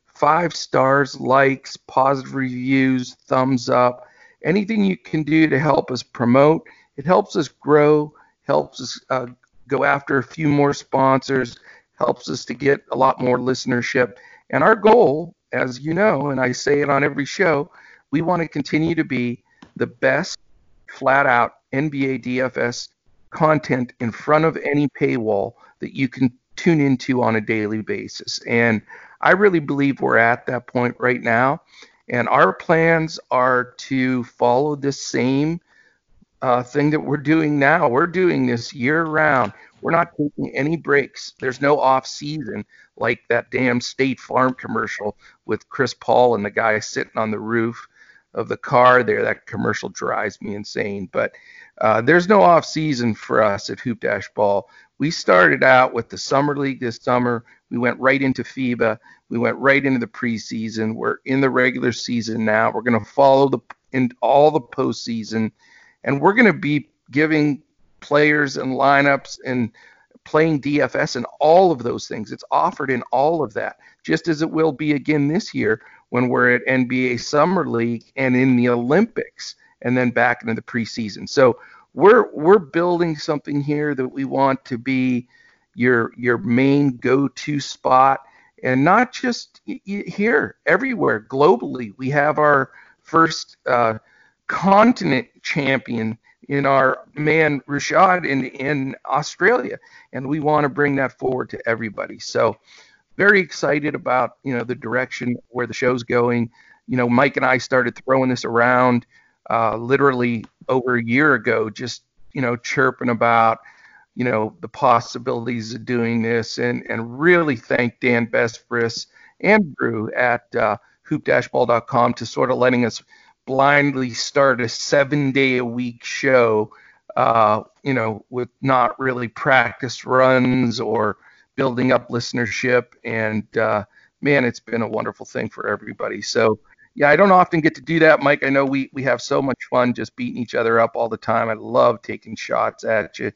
five stars, likes, positive reviews, thumbs up, anything you can do to help us promote. It helps us grow, helps us uh, go after a few more sponsors, helps us to get a lot more listenership. And our goal, as you know, and I say it on every show, we want to continue to be the best flat out NBA DFS content in front of any paywall that you can tune into on a daily basis. And I really believe we're at that point right now. And our plans are to follow the same uh, thing that we're doing now. We're doing this year round. We're not taking any breaks. There's no off season like that damn State Farm commercial with Chris Paul and the guy sitting on the roof of the car there. That commercial drives me insane. But uh, there's no off season for us at Hoop Dash Ball. We started out with the summer league this summer. We went right into FIBA. We went right into the preseason. We're in the regular season now. We're going to follow the in all the postseason and we're going to be giving players and lineups and playing DFS and all of those things. It's offered in all of that, just as it will be again this year when we're at NBA Summer League and in the Olympics and then back into the preseason. So we're we're building something here that we want to be your your main go-to spot and not just here everywhere globally we have our first uh, continent champion in our man Rashad in in Australia, and we want to bring that forward to everybody. So very excited about you know the direction where the show's going. You know, Mike and I started throwing this around uh, literally over a year ago, just you know chirping about you know the possibilities of doing this, and and really thank Dan Besbris and Drew at uh, hoop-ball.com to sort of letting us blindly start a seven day a week show, uh, you know, with not really practice runs or building up listenership. And uh, man, it's been a wonderful thing for everybody. So, yeah, I don't often get to do that, Mike. I know we, we have so much fun just beating each other up all the time. I love taking shots at you.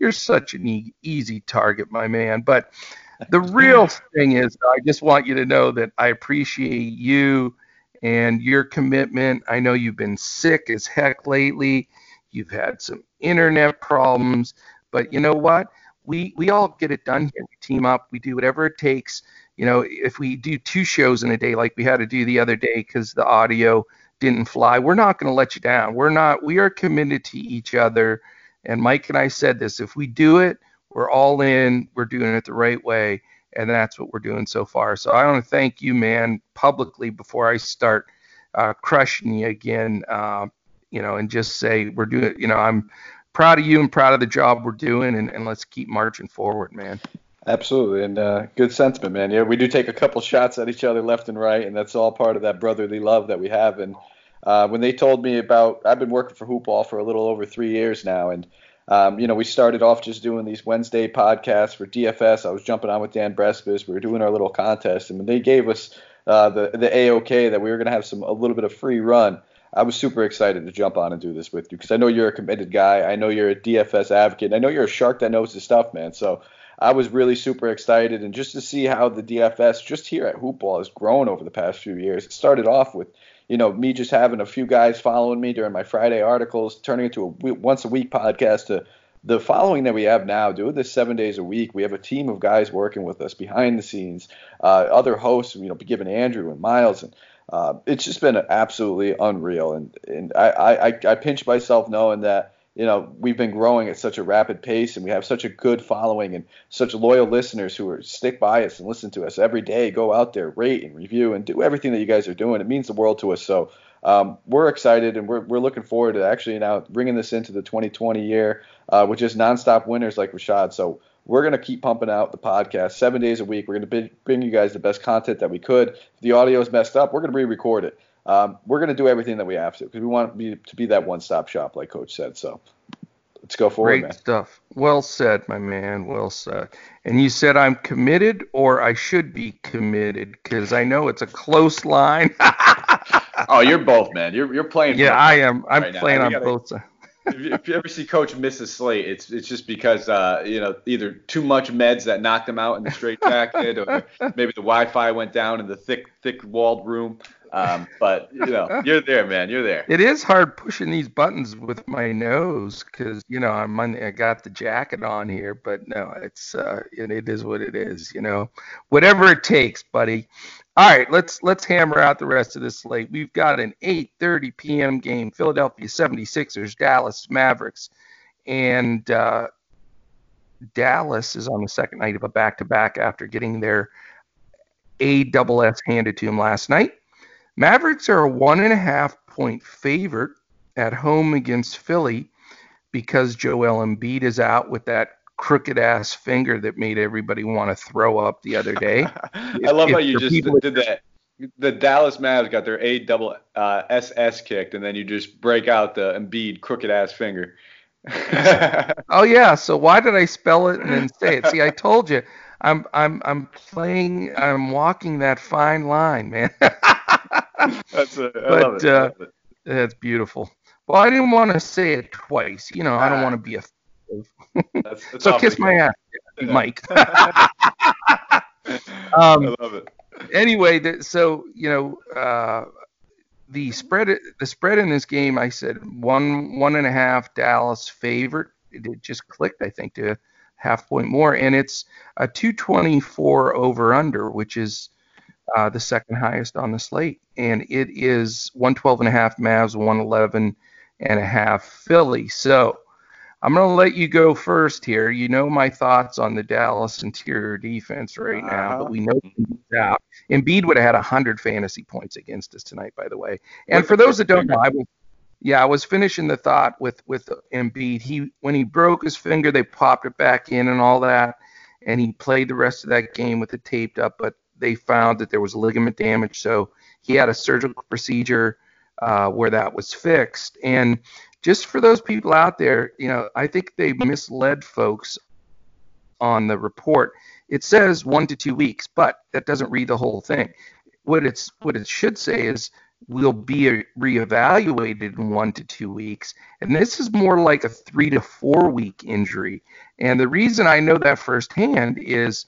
You're such an e- easy target, my man. But the real thing is, I just want you to know that I appreciate you and your commitment. I know you've been sick as heck lately. You've had some internet problems, but you know what? We we all get it done here. We team up. We do whatever it takes. You know, if we do two shows in a day like we had to do the other day because the audio didn't fly, we're not going to let you down. We're not. We are committed to each other. And Mike and I said this: if we do it, we're all in. We're doing it the right way and that's what we're doing so far. So I want to thank you, man, publicly before I start uh, crushing you again. Uh, you know, and just say we're doing. You know, I'm proud of you and proud of the job we're doing, and, and let's keep marching forward, man. Absolutely, and uh, good sentiment, man. Yeah, we do take a couple shots at each other left and right, and that's all part of that brotherly love that we have. And uh, when they told me about, I've been working for Hoopball for a little over three years now, and um, you know, we started off just doing these Wednesday podcasts for DFS. I was jumping on with Dan Besbris. We were doing our little contest, and when they gave us uh, the the AOK that we were going to have some a little bit of free run, I was super excited to jump on and do this with you because I know you're a committed guy. I know you're a DFS advocate. I know you're a shark that knows his stuff, man. So I was really super excited, and just to see how the DFS just here at Hoopball has grown over the past few years. It started off with you know, me just having a few guys following me during my Friday articles, turning it to a once a week podcast to the following that we have now, doing this seven days a week. We have a team of guys working with us behind the scenes, uh, other hosts, you know, giving Andrew and Miles, and uh, it's just been absolutely unreal. And and I, I I pinch myself knowing that you know, we've been growing at such a rapid pace and we have such a good following and such loyal listeners who are stick by us and listen to us every day, go out there, rate and review and do everything that you guys are doing. It means the world to us. So um, we're excited and we're, we're looking forward to actually now bringing this into the 2020 year uh, with just nonstop winners like Rashad. So we're going to keep pumping out the podcast seven days a week. We're going to bring you guys the best content that we could. If the audio is messed up, we're going to re-record it. Um, we're going to do everything that we have to because we want to be, to be that one-stop shop, like Coach said. So let's go forward, Great man. stuff. Well said, my man. Well said. And you said I'm committed, or I should be committed, because I know it's a close line. oh, you're both, man. You're you're playing. Yeah, I am. I'm right playing on gotta, both sides. if, you, if, you, ever see Coach miss a slate, it's it's just because uh, you know either too much meds that knocked him out in the straight jacket, or maybe the Wi-Fi went down in the thick thick walled room. Um, but you know, you're there, man. You're there. It is hard pushing these buttons with my nose because you know I'm on, I got the jacket on here, but no, it's uh, it, it is what it is. You know, whatever it takes, buddy. All right, let's let's hammer out the rest of this slate. We've got an 8:30 p.m. game: Philadelphia 76ers, Dallas Mavericks, and uh, Dallas is on the second night of a back-to-back after getting their A double S handed to them last night. Mavericks are a one and a half point favorite at home against Philly because Joel Embiid is out with that crooked ass finger that made everybody want to throw up the other day. I love how you just did that. The Dallas Mavs got their A double uh, SS kicked, and then you just break out the Embiid crooked ass finger. oh yeah, so why did I spell it and then say it? See, I told you, I'm I'm I'm playing, I'm walking that fine line, man. that's a, I but, love it. Uh. That's beautiful. Well, I didn't want to say it twice. You know, I don't want to be a so kiss my ass, Mike. um, I love it. Anyway, so you know, uh, the spread the spread in this game, I said one one and a half Dallas favorite. It, it just clicked, I think, to half point more, and it's a 224 over under, which is uh, the second highest on the slate, and it is 112 and a half Mavs, 111 and a half Philly. So I'm going to let you go first here. You know my thoughts on the Dallas interior defense right now, uh-huh. but we know he's out. Embiid would have had 100 fantasy points against us tonight, by the way. And for those that don't know, I was, yeah, I was finishing the thought with with Embiid. He when he broke his finger, they popped it back in and all that, and he played the rest of that game with it taped up. But they found that there was ligament damage, so he had a surgical procedure uh, where that was fixed. And just for those people out there, you know, I think they misled folks on the report. It says one to two weeks, but that doesn't read the whole thing. What it's what it should say is "We'll be reevaluated in one to two weeks, and this is more like a three to four week injury. And the reason I know that firsthand is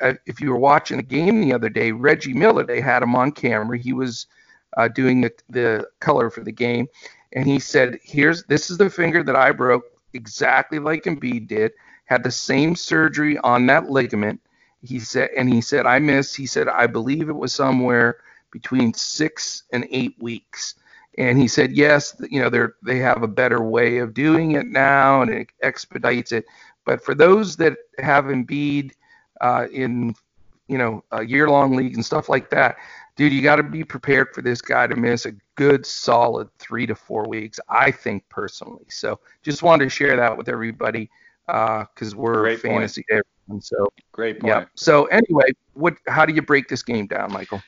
if you were watching the game the other day, Reggie Miller, they had him on camera. He was uh, doing the, the color for the game, and he said, "Here's this is the finger that I broke exactly like Embiid did. Had the same surgery on that ligament." He said, and he said, "I missed." He said, "I believe it was somewhere between six and eight weeks." And he said, "Yes, you know they they have a better way of doing it now, and it expedites it. But for those that have Embiid uh, in you know a year-long league and stuff like that, dude, you got to be prepared for this guy to miss a good solid three to four weeks, I think personally. So just wanted to share that with everybody because uh, we're Great fantasy everyone. So Great point. Yeah. So anyway, what? How do you break this game down, Michael?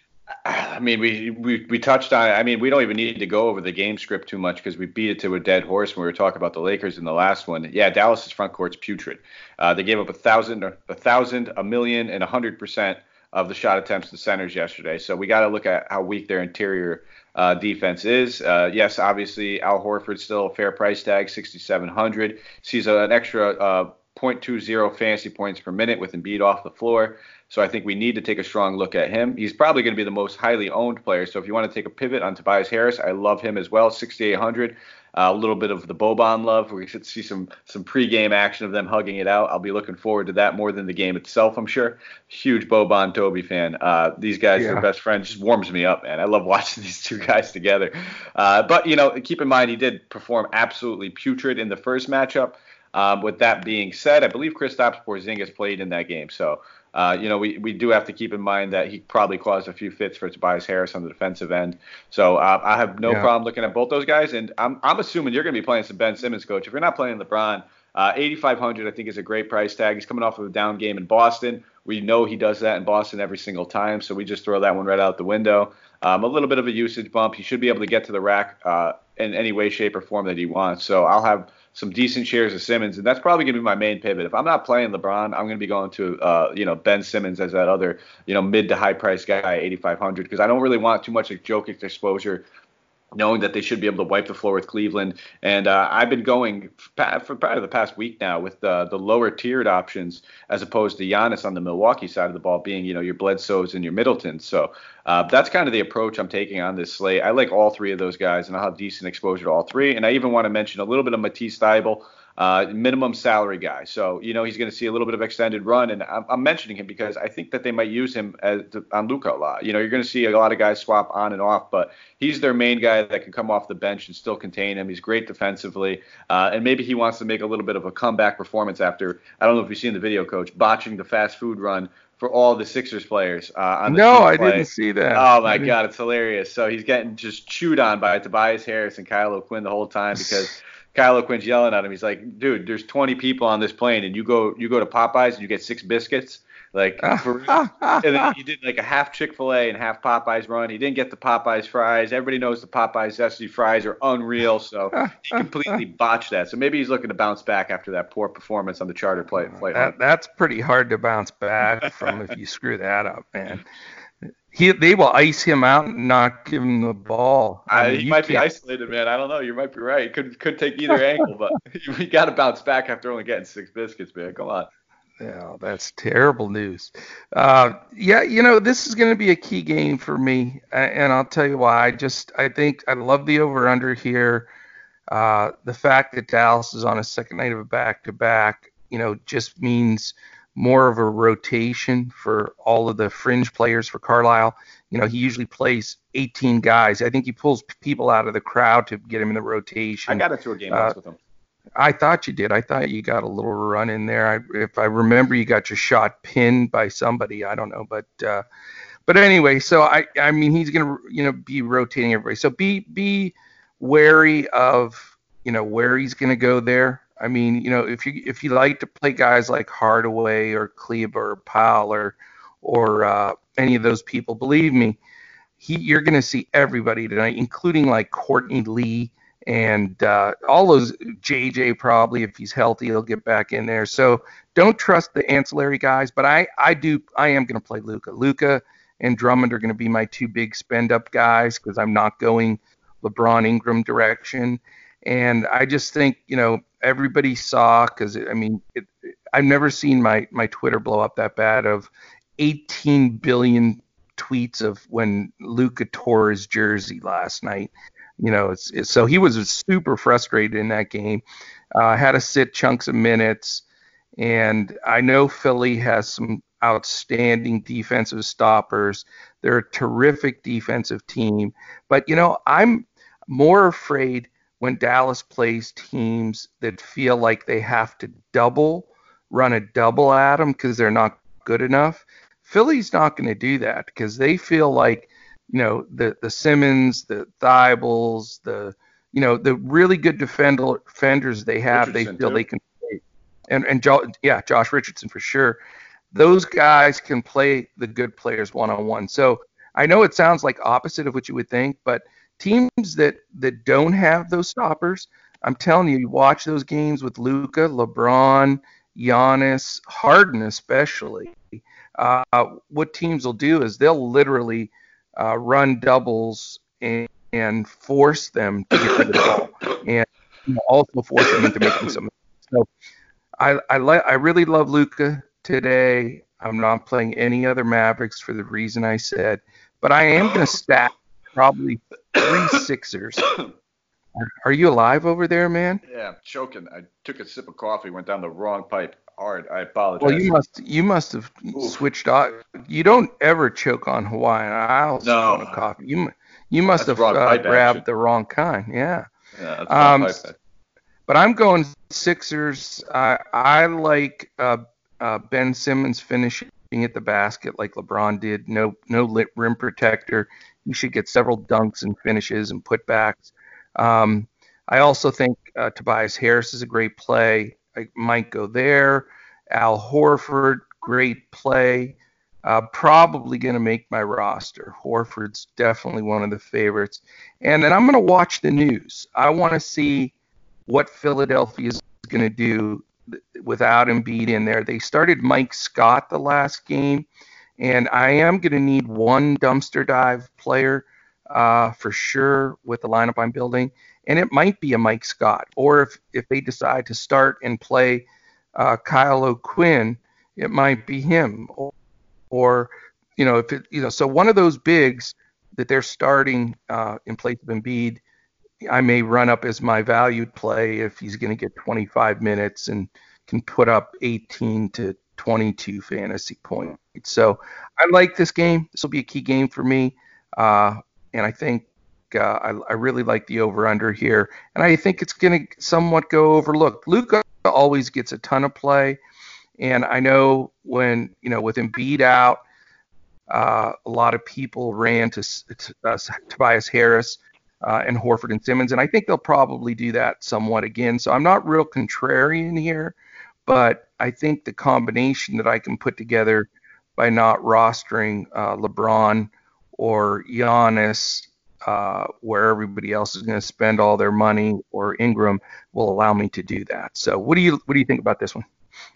I mean, we, we we touched on it. I mean, we don't even need to go over the game script too much because we beat it to a dead horse when we were talking about the Lakers in the last one. Yeah, Dallas's front court's putrid. Uh, they gave up a thousand, a thousand, a million, and a hundred percent of the shot attempts to centers yesterday. So we got to look at how weak their interior uh, defense is. Uh, yes, obviously Al Horford still a fair price tag, 6,700. Sees an extra uh, 0.20 fantasy points per minute with Embiid off the floor. So I think we need to take a strong look at him. He's probably going to be the most highly owned player. So if you want to take a pivot on Tobias Harris, I love him as well, 6,800 a little bit of the Boban love. We should see some some pregame action of them hugging it out. I'll be looking forward to that more than the game itself. I'm sure. Huge Boban Toby fan. Uh, these guys yeah. are best friends. Just warms me up, man. I love watching these two guys together. Uh, but you know, keep in mind he did perform absolutely putrid in the first matchup. Um, with that being said, I believe Kristaps Porzingis played in that game, so uh, you know, we, we do have to keep in mind that he probably caused a few fits for Tobias Harris on the defensive end. So uh, I have no yeah. problem looking at both those guys. And I'm, I'm assuming you're going to be playing some Ben Simmons, coach. If you're not playing LeBron, uh, 8,500 I think is a great price tag. He's coming off of a down game in Boston. We know he does that in Boston every single time, so we just throw that one right out the window. Um, a little bit of a usage bump. He should be able to get to the rack uh, in any way, shape, or form that he wants. So I'll have some decent shares of Simmons, and that's probably going to be my main pivot. If I'm not playing LeBron, I'm going to be going to uh, you know Ben Simmons as that other you know mid to high price guy, 8,500, because I don't really want too much Jokic exposure knowing that they should be able to wipe the floor with Cleveland. And uh, I've been going for probably the past week now with the lower tiered options as opposed to Giannis on the Milwaukee side of the ball being, you know, your Bledsoes and your Middletons. So uh, that's kind of the approach I'm taking on this slate. I like all three of those guys, and I'll have decent exposure to all three. And I even want to mention a little bit of Matisse Thybulle uh, minimum salary guy. So you know he's going to see a little bit of extended run, and I'm, I'm mentioning him because I think that they might use him as, on Luka a lot. You know you're going to see a lot of guys swap on and off, but he's their main guy that can come off the bench and still contain him. He's great defensively, uh, and maybe he wants to make a little bit of a comeback performance after I don't know if you've seen the video, Coach, botching the fast food run for all the Sixers players uh, on the No, I didn't see that. Oh my god, it's hilarious. So he's getting just chewed on by Tobias Harris and Kyle O'Quinn the whole time because Kyle O'Quinn's yelling at him. He's like, "Dude, there's 20 people on this plane, and you go you go to Popeyes and you get six biscuits." Like, ah, for, ah, ah, and then he did like a half Chick Fil A and half Popeyes run. He didn't get the Popeyes fries. Everybody knows the Popeyes zesty fries are unreal, so he completely botched that. So maybe he's looking to bounce back after that poor performance on the charter flight. Uh, flight that, that's pretty hard to bounce back from if you screw that up, man he they will ice him out and not give him the ball. I mean, he might can't. be isolated, man. I don't know. You might be right. Could could take either angle, but he got to bounce back after only getting six biscuits, man. Come on. Yeah, that's terrible news. Uh, yeah, you know this is going to be a key game for me, and I'll tell you why. I just I think I love the over under here. Uh, the fact that Dallas is on a second night of a back to back, you know, just means more of a rotation for all of the fringe players for Carlisle. You know, he usually plays 18 guys. I think he pulls people out of the crowd to get him in the rotation. I got into a game uh, with him. I thought you did. I thought you got a little run in there. I, if I remember, you got your shot pinned by somebody. I don't know, but uh, but anyway. So I I mean he's gonna you know be rotating everybody. So be be wary of you know where he's gonna go there. I mean, you know, if you if you like to play guys like Hardaway or Kleber or Powell or or uh, any of those people, believe me, he you're going to see everybody tonight, including like Courtney Lee and uh, all those JJ probably if he's healthy he'll get back in there. So don't trust the ancillary guys, but I I do I am going to play Luka. Luka and Drummond are going to be my two big spend up guys because I'm not going LeBron Ingram direction. And I just think, you know, everybody saw because I mean, it, it, I've never seen my my Twitter blow up that bad of 18 billion tweets of when Luka tore his jersey last night. You know, it's, it's so he was super frustrated in that game. Uh, had to sit chunks of minutes, and I know Philly has some outstanding defensive stoppers. They're a terrific defensive team, but you know, I'm more afraid when Dallas plays teams that feel like they have to double, run a double at them because they're not good enough. Philly's not going to do that because they feel like, you know, the the Simmons, the Thybulles, the you know, the really good defender, defenders they have, Richardson they feel too. they can play. And and jo- yeah, Josh Richardson for sure. Those guys can play the good players one on one. So I know it sounds like opposite of what you would think, but teams that that don't have those stoppers, I'm telling you, you watch those games with Luka, LeBron, Giannis, Harden especially. Uh, what teams will do is they'll literally uh, run doubles and, and, force them to get the ball, and also force them into making some. So I I, li- I really love Luka today. I'm not playing any other Mavericks for the reason I said, but I am going to stack probably three Sixers. Are, you alive over there, man? Yeah, I'm choking. I took a sip of coffee, went down the wrong pipe hard. I apologize. Well, you must you must have Oof. switched off. You don't ever choke on Hawaiian. I also no. on coffee. You you must that's have uh, grabbed the wrong kind. Yeah. Yeah, um, but I'm going Sixers. I I like uh, uh, Ben Simmons finishing at the basket like LeBron did. No no rim protector he should get several dunks and finishes and putbacks. Um, I also think uh, Tobias Harris is a great play. I might go there. Al Horford, great play. Uh, probably going to make my roster. Horford's definitely one of the favorites. And then I'm going to watch the news. I want to see what Philadelphia is going to do without Embiid in there. They started Mike Scott the last game, and I am going to need one dumpster dive player uh, for sure with the lineup I'm building. And it might be a Mike Scott, or if, if they decide to start and play uh, Kyle O'Quinn, it might be him. Or, or, you know, if it, you know, so one of those bigs that they're starting uh, in place of Embiid, I may run up as my valued play if he's going to get 25 minutes and can put up 18 to 22 fantasy points. So I like this game. This will be a key game for me. Uh, and I think uh, I, I, really like the over under here. And I think it's going to somewhat go overlooked. Luka always gets a ton of play. And I know when, you know, with Embiid out, uh, a lot of people ran to, to uh, Tobias Harris uh, and Horford and Simmons. And I think they'll probably do that somewhat again. So I'm not real contrarian here, but I think the combination that I can put together by not rostering uh, LeBron or Giannis, uh, where everybody else is going to spend all their money, or Ingram will allow me to do that. So, what do you what do you think about this one?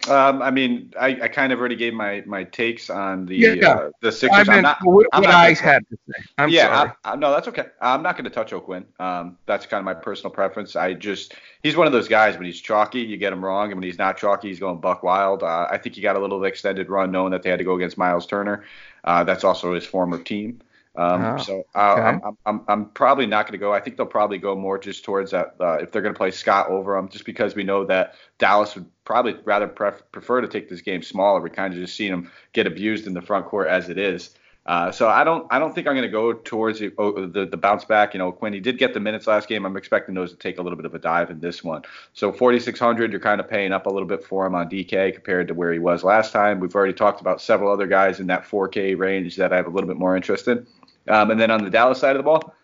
Um, I mean, I, I, kind of already gave my, my takes on the yeah, uh, the Sixers. I am not, what, I'm what not I had to say. I'm yeah, sorry. I, I, no, that's okay. I'm not going to touch O'Quinn. Um, that's kind of my personal preference. I just he's one of those guys when he's chalky, you get him wrong, and when he's not chalky, he's going buck wild. Uh, I think he got a little extended run knowing that they had to go against Miles Turner. Uh, that's also his former team. Um, oh, so uh, okay. I'm, I'm, I'm probably not going to go. I think they'll probably go more just towards that uh, if they're going to play Scott over him, just because we know that Dallas would probably rather pref- prefer to take this game smaller. We kind of just seen them get abused in the front court as it is. Uh, so I don't I don't think I'm going to go towards the, oh, the, the bounce back. You know, Quinn he did get the minutes last game. I'm expecting those to take a little bit of a dive in this one. So 4600, you're kind of paying up a little bit for him on DK compared to where he was last time. We've already talked about several other guys in that 4K range that I have a little bit more interest in. Um, and then on the Dallas side of the ball,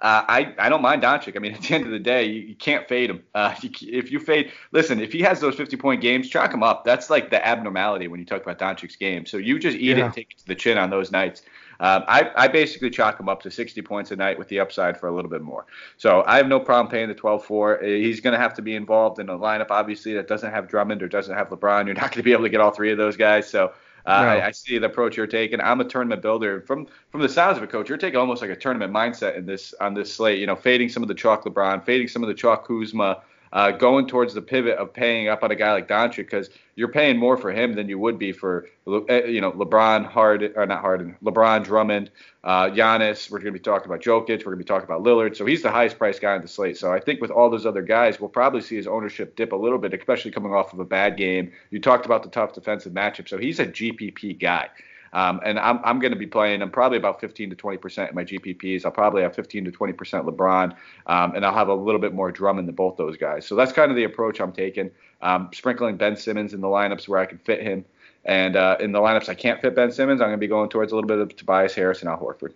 uh, I, I don't mind Doncic. I mean, at the end of the day, you, you can't fade him. Uh, you, if you fade, listen, if he has those 50 point games, chalk him up. That's like the abnormality when you talk about Doncic's game. So you just eat yeah. it, take it to the chin on those nights. Um, I, I basically chalk him up to 60 points a night with the upside for a little bit more. So I have no problem paying the 12-4. Uh, he's going to have to be involved in a lineup, obviously, that doesn't have Drummond or doesn't have LeBron. You're not going to be able to get all three of those guys. So uh, no. I, I, see the approach you're taking. I'm a tournament builder. From from the sounds of it, coach, you're taking almost like a tournament mindset in this on this slate. You know, fading some of the chalk LeBron, fading some of the chalk Kuzma, uh, going towards the pivot of paying up on a guy like Doncic because you're paying more for him than you would be for eh, you know LeBron, Harden or not Harden, LeBron, Drummond, uh, Giannis. We're going to be talking about Jokic. We're going to be talking about Lillard. So he's the highest priced guy on the slate. So I think with all those other guys, we'll probably see his ownership dip a little bit, especially coming off of a bad game. You talked about the tough defensive matchup. So he's a GPP guy. Um, and I'm, I'm going to be playing. I'm probably about 15 to 20 percent in my GPPs. I'll probably have 15 to 20 percent LeBron, um, and I'll have a little bit more Drummond than both those guys. So that's kind of the approach I'm taking. Um, sprinkling Ben Simmons in the lineups where I can fit him, and uh, in the lineups I can't fit Ben Simmons, I'm going to be going towards a little bit of Tobias Harris and Al Horford.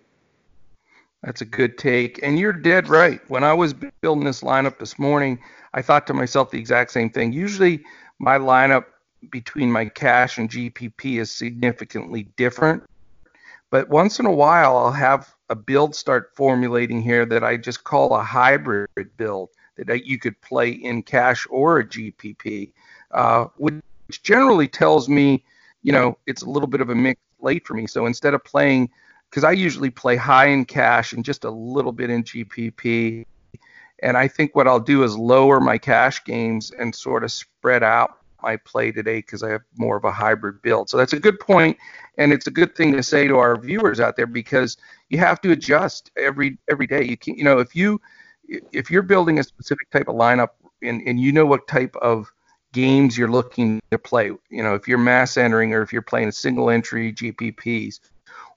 That's a good take. And you're dead right. When I was building this lineup this morning, I thought to myself the exact same thing. Usually my lineup between my cash and GPP is significantly different. But once in a while, I'll have a build start formulating here that I just call a hybrid build that you could play in cash or a GPP, uh, which generally tells me, you know, it's a little bit of a mix late for me. So instead of playing, because I usually play high in cash and just a little bit in GPP, and I think what I'll do is lower my cash games and sort of spread out my play today because I have more of a hybrid build. So that's a good point, and it's a good thing to say to our viewers out there because you have to adjust every every day. You can, you know, if you if you're building a specific type of lineup and, and you know what type of games you're looking to play, you know, if you're mass entering or if you're playing single entry GPPs,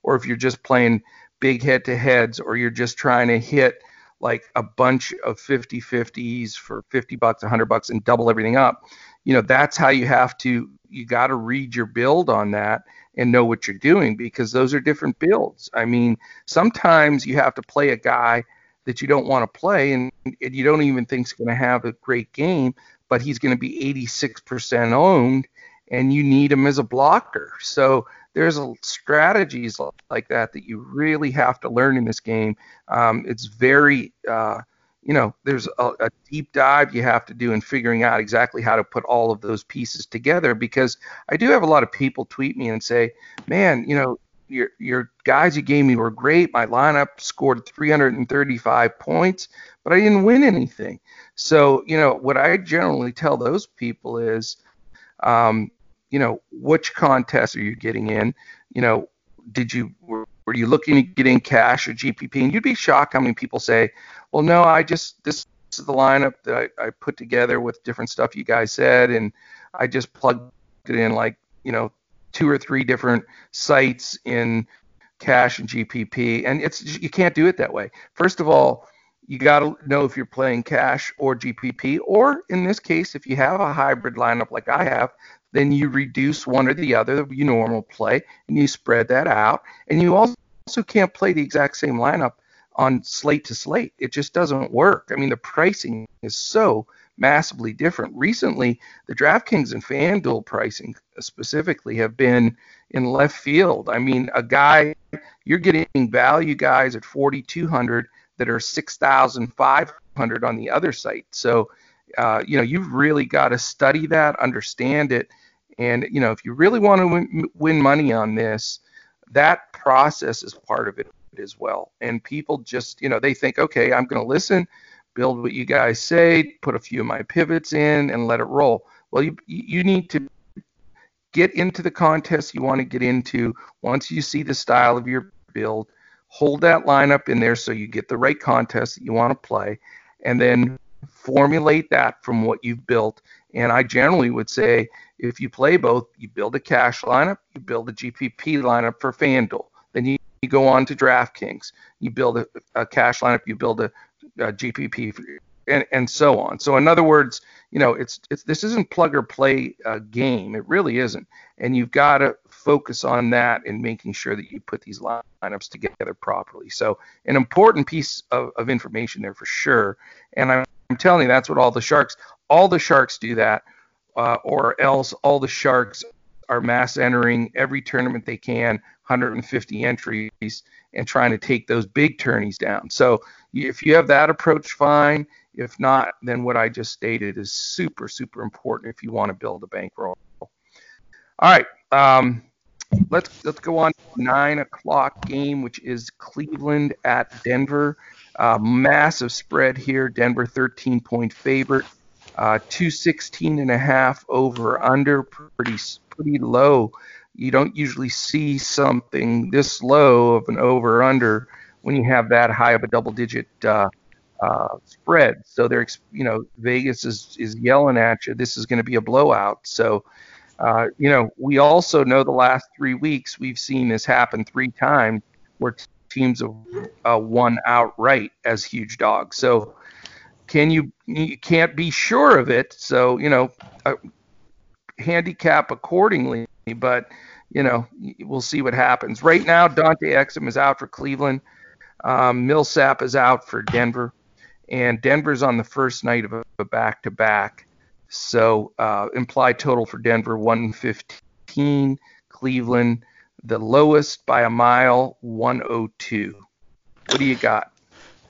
or if you're just playing big head to heads, or you're just trying to hit like a bunch of 50 50s for 50 bucks, 100 bucks, and double everything up you know that's how you have to you got to read your build on that and know what you're doing because those are different builds. I mean, sometimes you have to play a guy that you don't want to play and, and you don't even think is going to have a great game, but he's going to be 86% owned, and you need him as a blocker. So there's a, strategies like that that you really have to learn in this game. Um, it's very, uh, you know, there's a, a, deep dive you have to do in figuring out exactly how to put all of those pieces together. Because I do have a lot of people tweet me and say, "Man, you know, your your guys you gave me were great. My lineup scored 335 points, but I didn't win anything." So, you know, what I generally tell those people is, um, you know, which contests are you getting in? You know, did you were, you looking to get in cash or GPP? And you'd be shocked how many people say, well, no, I just this is the lineup that I, I put together with different stuff you guys said, and I just plugged it in like you know two or three different sites in cash and GPP, and it's you can't do it that way. First of all, you got to know if you're playing cash or GPP, or in this case, if you have a hybrid lineup like I have, then you reduce one or the other you normal play and you spread that out. And you also can't play the exact same lineup on slate to slate. It just doesn't work. I mean, the pricing is so massively different. Recently, the DraftKings and FanDuel pricing specifically have been in left field. I mean, a guy you're getting value guys at 4200 that are 6500 on the other site. So, uh, you know, you've really got to study that, understand it, and you know, if you really want to win, win money on this, that process is part of it as well. And people just, you know, they think, okay, I'm going to listen, build what you guys say, put a few of my pivots in, and let it roll. Well, you you need to get into the contest you want to get into. Once you see the style of your build, hold that lineup in there so you get the right contest that you want to play, and then formulate that from what you've built. And I generally would say if you play both, you build a cash lineup, you build a GPP lineup for FanDuel. Then you, you go on to DraftKings. You build a, a cash lineup, you build a, a GPP, for, and, and so on. So in other words, you know, it's it's this isn't plug or play uh, game. It really isn't. And you've got to focus on that and making sure that you put these lineups together properly. So an important piece of, of information there for sure. And I'm, I'm telling you, that's what all the sharks, all the sharks do that uh, or else all the sharks are mass entering every tournament they can, 150 entries, and trying to take those big tourneys down. So if you have that approach, fine. If not, then what I just stated is super, super important if you want to build a bankroll. All right, um, let's let's go on nine o'clock game, which is Cleveland at Denver. Uh, massive spread here. Denver 13 point favorite. Uh, 216 and a half over under, pretty pretty low. You don't usually see something this low of an over under when you have that high of a double digit uh, uh, spread. So they're you know Vegas is is yelling at you. This is going to be a blowout. So uh, you know we also know the last three weeks we've seen this happen three times where teams have uh, won outright as huge dogs. So can you you can't be sure of it. So you know uh, handicap accordingly but you know we'll see what happens. Right now dante exum is out for cleveland. Um, millsap is out for denver. And denver's on the first night of a back-to-back. So uh, implied total for denver 115 cleveland the lowest by a mile 102 what do you got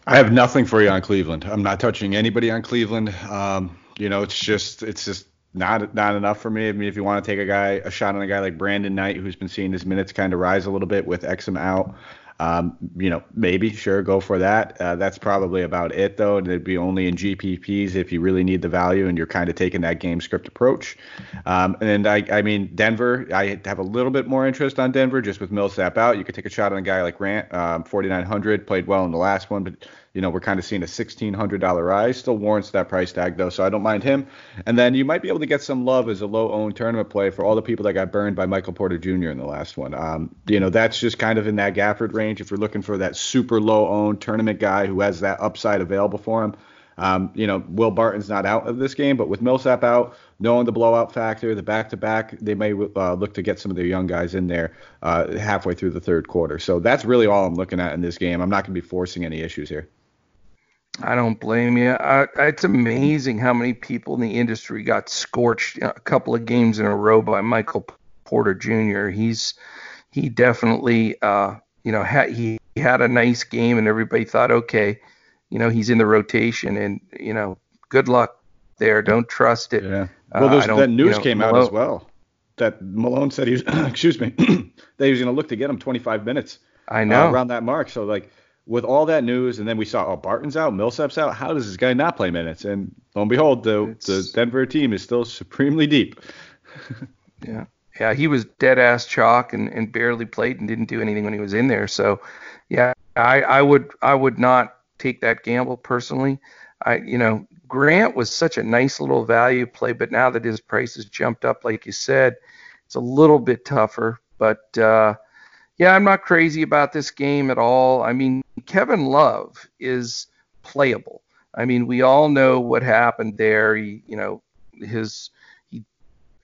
I have nothing for you on Cleveland. I'm not touching anybody on Cleveland. Um, you know, it's just it's just not not enough for me. I mean, if you want to take a guy a shot on a guy like Brandon Knight, who's been seeing his minutes kind of rise a little bit with Exum out, um, you know, maybe sure go for that. Uh, that's probably about it though. And it'd be only in GPPs if you really need the value and you're kind of taking that game script approach. Um, and I, I mean, Denver, I have a little bit more interest on Denver just with Millsap out. You could take a shot on a guy like Grant, um, 4,900, played well in the last one, but you know, we're kind of seeing a $1,600 rise. Still warrants that price tag, though, so I don't mind him. And then you might be able to get some love as a low owned tournament play for all the people that got burned by Michael Porter Jr. in the last one. Um, you know, that's just kind of in that Gafford range. If you're looking for that super low owned tournament guy who has that upside available for him, um, you know, Will Barton's not out of this game, but with Millsap out, knowing the blowout factor, the back to back, they may uh, look to get some of their young guys in there uh, halfway through the third quarter. So that's really all I'm looking at in this game. I'm not going to be forcing any issues here. I don't blame you. I, it's amazing how many people in the industry got scorched a couple of games in a row by Michael Porter Jr. He's he definitely uh, you know had he had a nice game and everybody thought okay, you know he's in the rotation and you know good luck there. Don't trust it. Yeah. Uh, well, uh, that news you know, came Malone, out as well that Malone said he was excuse me that he was going to look to get him 25 minutes. I uh, know uh, around that mark. So like with all that news, and then we saw oh Barton's out, Millsap's out. How does this guy not play minutes? And lo and behold, the the Denver team is still supremely deep. yeah, yeah, he was dead ass chalk and, and barely played and didn't do anything when he was in there. So yeah, I I would I would not take that gamble personally. I you know Grant was such a nice little value play, but now that his price has jumped up, like you said, it's a little bit tougher. But uh, yeah, I'm not crazy about this game at all. I mean, Kevin Love is playable. I mean, we all know what happened there. He, you know, his he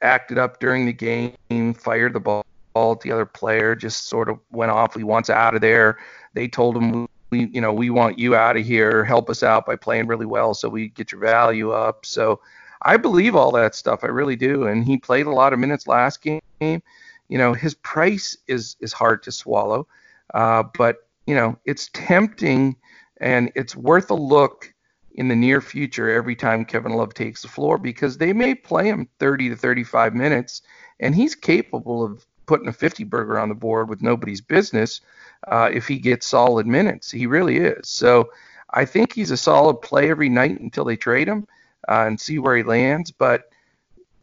acted up during the game, fired the ball at the other player, just sort of went off. He wants out of there. They told him, we, you know, we want you out of here. Help us out by playing really well so we get your value up. So I believe all that stuff. I really do. And he played a lot of minutes last game. You know, his price is is hard to swallow, uh, but you know, it's tempting and it's worth a look in the near future every time Kevin Love takes the floor because they may play him 30 to 35 minutes and he's capable of putting a 50 burger on the board with nobody's business uh, if he gets solid minutes. He really is. So I think he's a solid play every night until they trade him uh, and see where he lands. But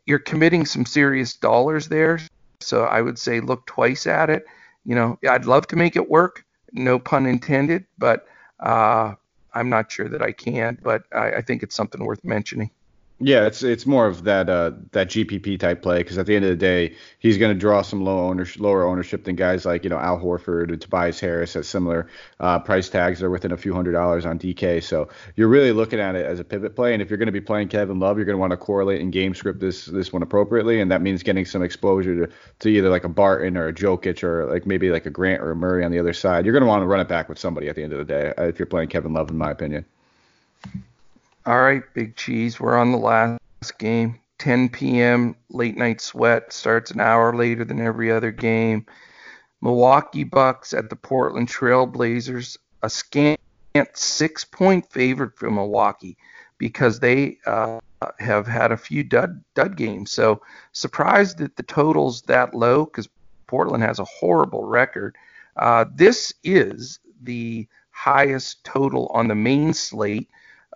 you're committing some serious dollars there. So I would say look twice at it. You know, I'd love to make it work no pun intended, but uh, I'm not sure that I can. But I, I think it's something worth mentioning. Yeah, it's it's more of that uh, that GPP type play because at the end of the day, he's going to draw some low ownership, lower ownership than guys like you know Al Horford and Tobias Harris at similar uh, price tags. They're within a few hundred dollars on DK, so you're really looking at it as a pivot play. And if you're going to be playing Kevin Love, you're going to want to correlate and game script this this one appropriately, and that means getting some exposure to, to either like a Barton or a Jokic or like maybe like a Grant or a Murray on the other side. You're going to want to run it back with somebody at the end of the day uh, if you're playing Kevin Love, in my opinion. All right, Big Cheese. We're on the last game. 10 p.m. late night sweat starts an hour later than every other game. Milwaukee Bucks at the Portland Trail Blazers. A scant six point favorite for Milwaukee because they uh, have had a few dud dud games. So surprised that the total's that low because Portland has a horrible record. Uh, this is the highest total on the main slate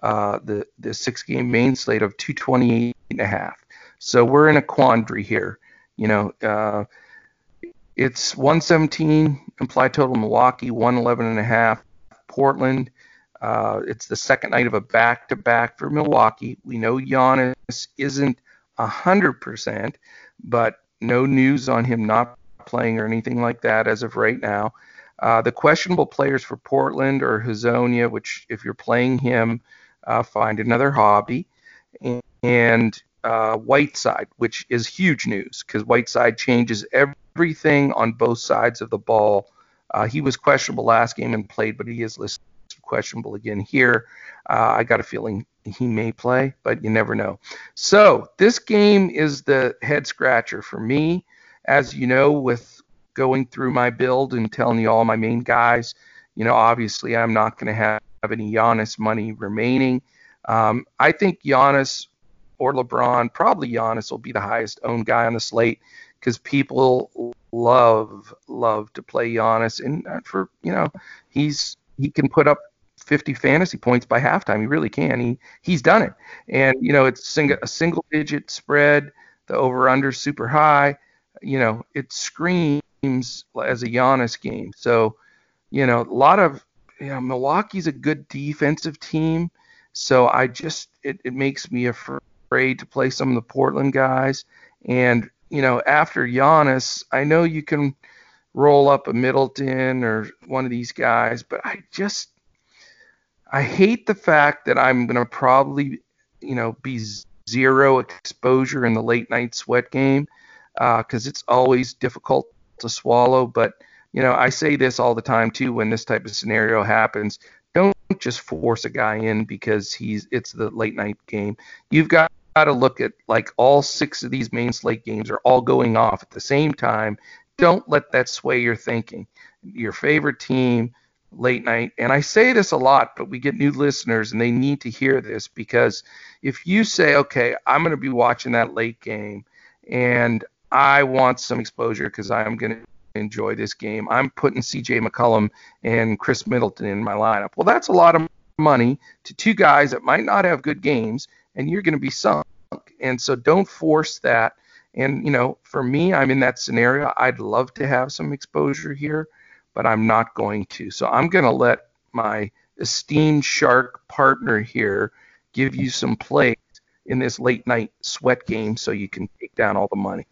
uh, the the six game main slate of 228 and a half. So we're in a quandary here. You know, uh, it's 117 implied total Milwaukee, 111 and a half Portland. Uh, it's the second night of a back to back for Milwaukee. We know Giannis isn't 100%, but no news on him not playing or anything like that as of right now. Uh, the questionable players for Portland are Hezonja, which if you're playing him, uh, find another hobby, and uh, Whiteside, which is huge news because Whiteside changes everything on both sides of the ball. Uh, he was questionable last game and played, but he is listed questionable again here. Uh, I got a feeling he may play, but you never know. So this game is the head scratcher for me. As you know, with going through my build and telling you all my main guys, you know, obviously I'm not going to have have any Giannis money remaining. Um, I think Giannis or LeBron, probably Giannis will be the highest owned guy on the slate because people love love to play Giannis, and uh, for you know he's he can put up 50 fantasy points by halftime. He really can. He he's done it, and you know it's sing- a single digit spread. The over under super high. You know it screams as a Giannis game. So you know a lot of know, Milwaukee's a good defensive team, so I just it, it makes me afraid to play some of the Portland guys. And you know, after Giannis, I know you can roll up a Middleton or one of these guys, but I just I hate the fact that I'm gonna probably you know be zero exposure in the late night sweat game because uh, it's always difficult to swallow, but you know, I say this all the time too when this type of scenario happens. Don't just force a guy in because he's it's the late night game. You've got to look at like all six of these main slate games are all going off at the same time. Don't let that sway your thinking. Your favorite team late night, and I say this a lot, but we get new listeners and they need to hear this because if you say, okay, I'm going to be watching that late game and I want some exposure because I'm going to enjoy this game. I'm putting CJ McCollum and Khris Middleton in my lineup. Well, that's a lot of money to two guys that might not have good games, and you're going to be sunk. And so don't force that. And, you know, for me, I'm in that scenario. I'd love to have some exposure here, but I'm not going to. So I'm going to let my esteemed shark partner here give you some plays in this late night sweat game so you can take down all the money.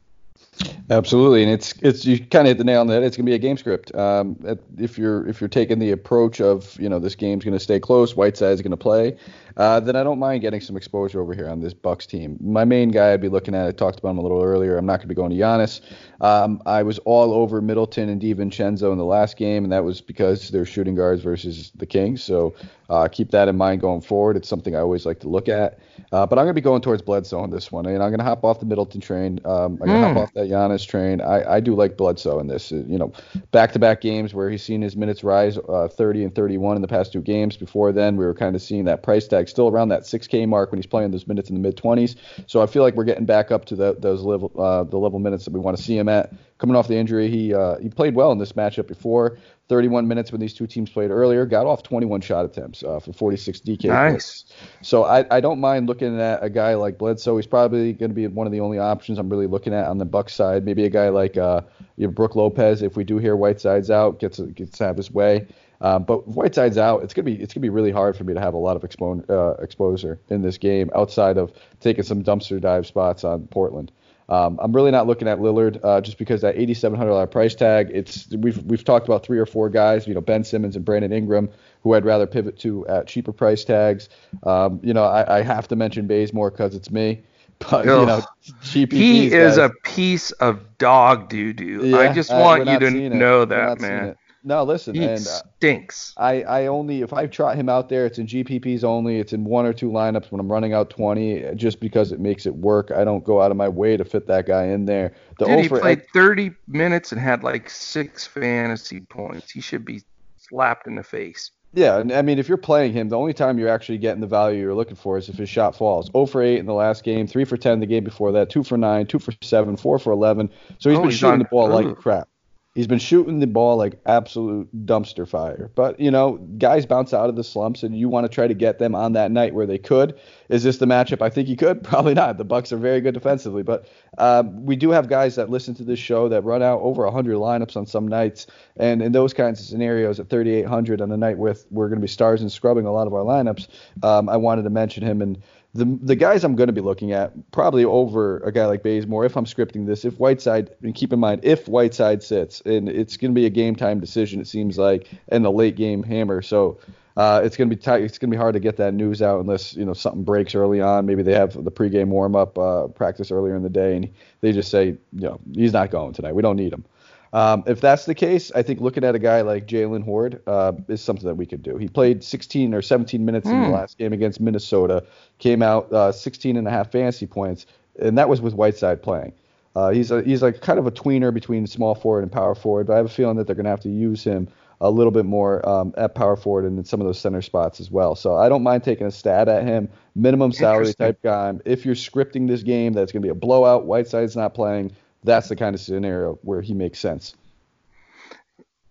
Absolutely, and it's it's you kind of hit the nail on the head. It's gonna be a game script. Um, if you're if you're taking the approach of you know this game's gonna stay close, Whiteside's gonna play, uh, then I don't mind getting some exposure over here on this Bucks team. My main guy I'd be looking at, I talked about him a little earlier. I'm not gonna be going to Giannis. Um, I was all over Middleton and DiVincenzo in the last game, and that was because they're shooting guards versus the Kings. So uh, keep that in mind going forward. It's something I always like to look at. Uh, but I'm going to be going towards Bledsoe on this one, and I'm going to hop off the Middleton train. Um, I'm going to mm. hop off that Giannis train. I, I do like Bledsoe in this. Uh, you know, back-to-back games where he's seen his minutes rise uh, 30 and 31 in the past two games. Before then, we were kind of seeing that price tag still around that 6K mark when he's playing those minutes in the mid 20s. So I feel like we're getting back up to the, those level uh, the level minutes that we want to see him at. Coming off the injury, he uh, he played well in this matchup before. 31 minutes when these two teams played earlier, got off 21 shot attempts uh, for 46 DK nice. points. So I, I don't mind looking at a guy like Bledsoe. He's probably going to be one of the only options I'm really looking at on the Bucks side. Maybe a guy like uh, you know, Brook Lopez, if we do hear Whiteside's out, gets gets to have his way. Um, but Whiteside's out, it's gonna be it's gonna be really hard for me to have a lot of expo- uh, exposure in this game outside of taking some dumpster dive spots on Portland. Um, I'm really not looking at Lillard uh, just because that $8,700 price tag. It's we've we've talked about three or four guys, you know, Ben Simmons and Brandon Ingram, who I'd rather pivot to at cheaper price tags. Um, you know, I, I, have to mention Bazemore because it's me. But you know, GPPs, he is guys, a piece of dog doo doo. Yeah, I just want you to know that, man. No, listen, he and, uh, stinks. I, I only if I trot him out there, it's in GPPs only. It's in one or two lineups when I'm running out 20, just because it makes it work. I don't go out of my way to fit that guy in there. The Dude, he played 30 minutes and had like six fantasy points. He should be slapped in the face. Yeah, and I mean, if you're playing him, the only time you're actually getting the value you're looking for is if his shot falls. 0 for 8 in the last game, 3 for 10 the game before that, 2 for 9, 2 for 7, 4 for 11. So he's oh, been he's shooting on, the ball like crap. He's been shooting the ball like absolute dumpster fire. But, you know, guys bounce out of the slumps and you want to try to get them on that night where they could. Is this the matchup I think he could? Probably not. The Bucks are very good defensively, but um, we do have guys that listen to this show that run out over 100 lineups on some nights. And in those kinds of scenarios at 3800 on the night with we're going to be stars and scrubbing a lot of our lineups, um, I wanted to mention him and the the guys I'm going to be looking at probably over a guy like Bazemore if I'm scripting this. If Whiteside, and keep in mind if Whiteside sits, and it's going to be a game time decision. It seems like, and the late game hammer. So. Uh, it's gonna be tight. It's gonna be hard to get that news out unless you know something breaks early on. Maybe they have the pregame warm up uh, practice earlier in the day, and they just say, you know, he's not going tonight. We don't need him. Um, if that's the case, I think looking at a guy like Jaylen Hoard uh, is something that we could do. He played 16 or 17 minutes mm. in the hmm. last game against Minnesota, came out uh, 16 and a half fantasy points, and that was with Whiteside playing. Uh, he's a, he's like kind of a tweener between small forward and power forward, but I have a feeling that they're going to have to use him a little bit more um, at power forward and in some of those center spots as well. So I don't mind taking a stat at him, minimum salary type guy. If you're scripting this game that's going to be a blowout, Whiteside's not playing that's the kind of scenario where he makes sense.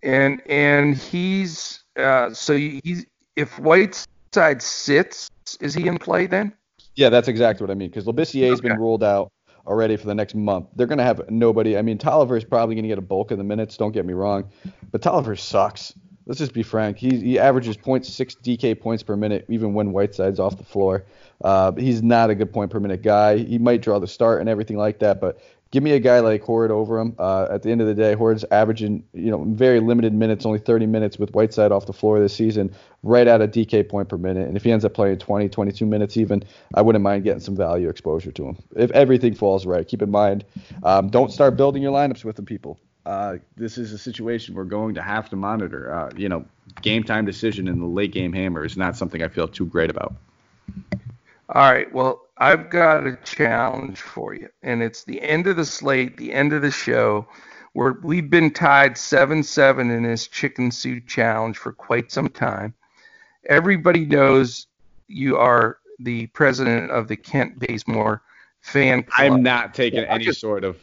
And and he's uh, so he's if Whiteside sits, is he in play then? Yeah, that's exactly what I mean. Because Labissiere has okay. been ruled out already for the next month. They're going to have nobody. I mean, Tolliver is probably going to get a bulk of the minutes. Don't get me wrong, but Tolliver sucks. Let's just be frank. He, he averages 0.6 DK points per minute, even when Whiteside's off the floor. Uh, he's not a good point per minute guy. He might draw the start and everything like that, but give me a guy like Hoard over him. Uh, at the end of the day, Hoard's averaging, you know, very limited minutes, only 30 minutes with Whiteside off the floor this season, right at a DK point per minute. And if he ends up playing 20, 22 minutes even, I wouldn't mind getting some value exposure to him. If everything falls right, keep in mind, um, don't start building your lineups with him, people. uh, this is a situation we're going to have to monitor. Uh, you know, game time decision in the late game hammer is not something I feel too great about. All right. Well, I've got a challenge for you, and it's the end of the slate, the end of the show. Where we've been tied 7-7 in this chicken suit challenge for quite some time. Everybody knows you are the president of the Kent Bazemore fan club. I'm not taking any just, sort of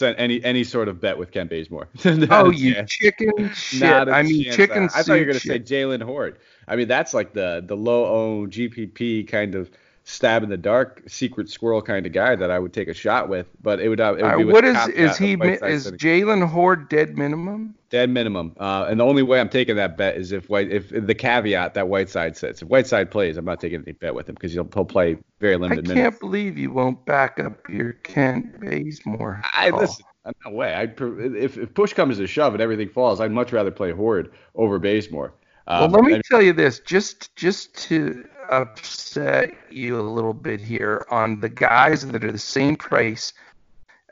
any any sort of bet with Kent Bazemore. oh, you chance. chicken shit! I mean, chicken. I thought you were gonna shit. say Jaylen Hoard. I mean, that's like the the low owned GPP kind of stab in the dark secret squirrel kind of guy that I would take a shot with. But it would. Uh, it would uh, what is is he? Is Jaylen Hoard dead minimum? Dead minimum. Uh, and the only way I'm taking that bet is if White if the caveat that Whiteside sits. If Whiteside plays, I'm not taking any bet with him because he'll, he'll play very limited I can't minutes. believe you won't back up your Kent Bazemore. I listen. No way. I if, if push comes to shove and everything falls, I'd much rather play Hoard over Bazemore. Um, well, let me I tell you this, just just to upset you a little bit here on the guys that are the same price.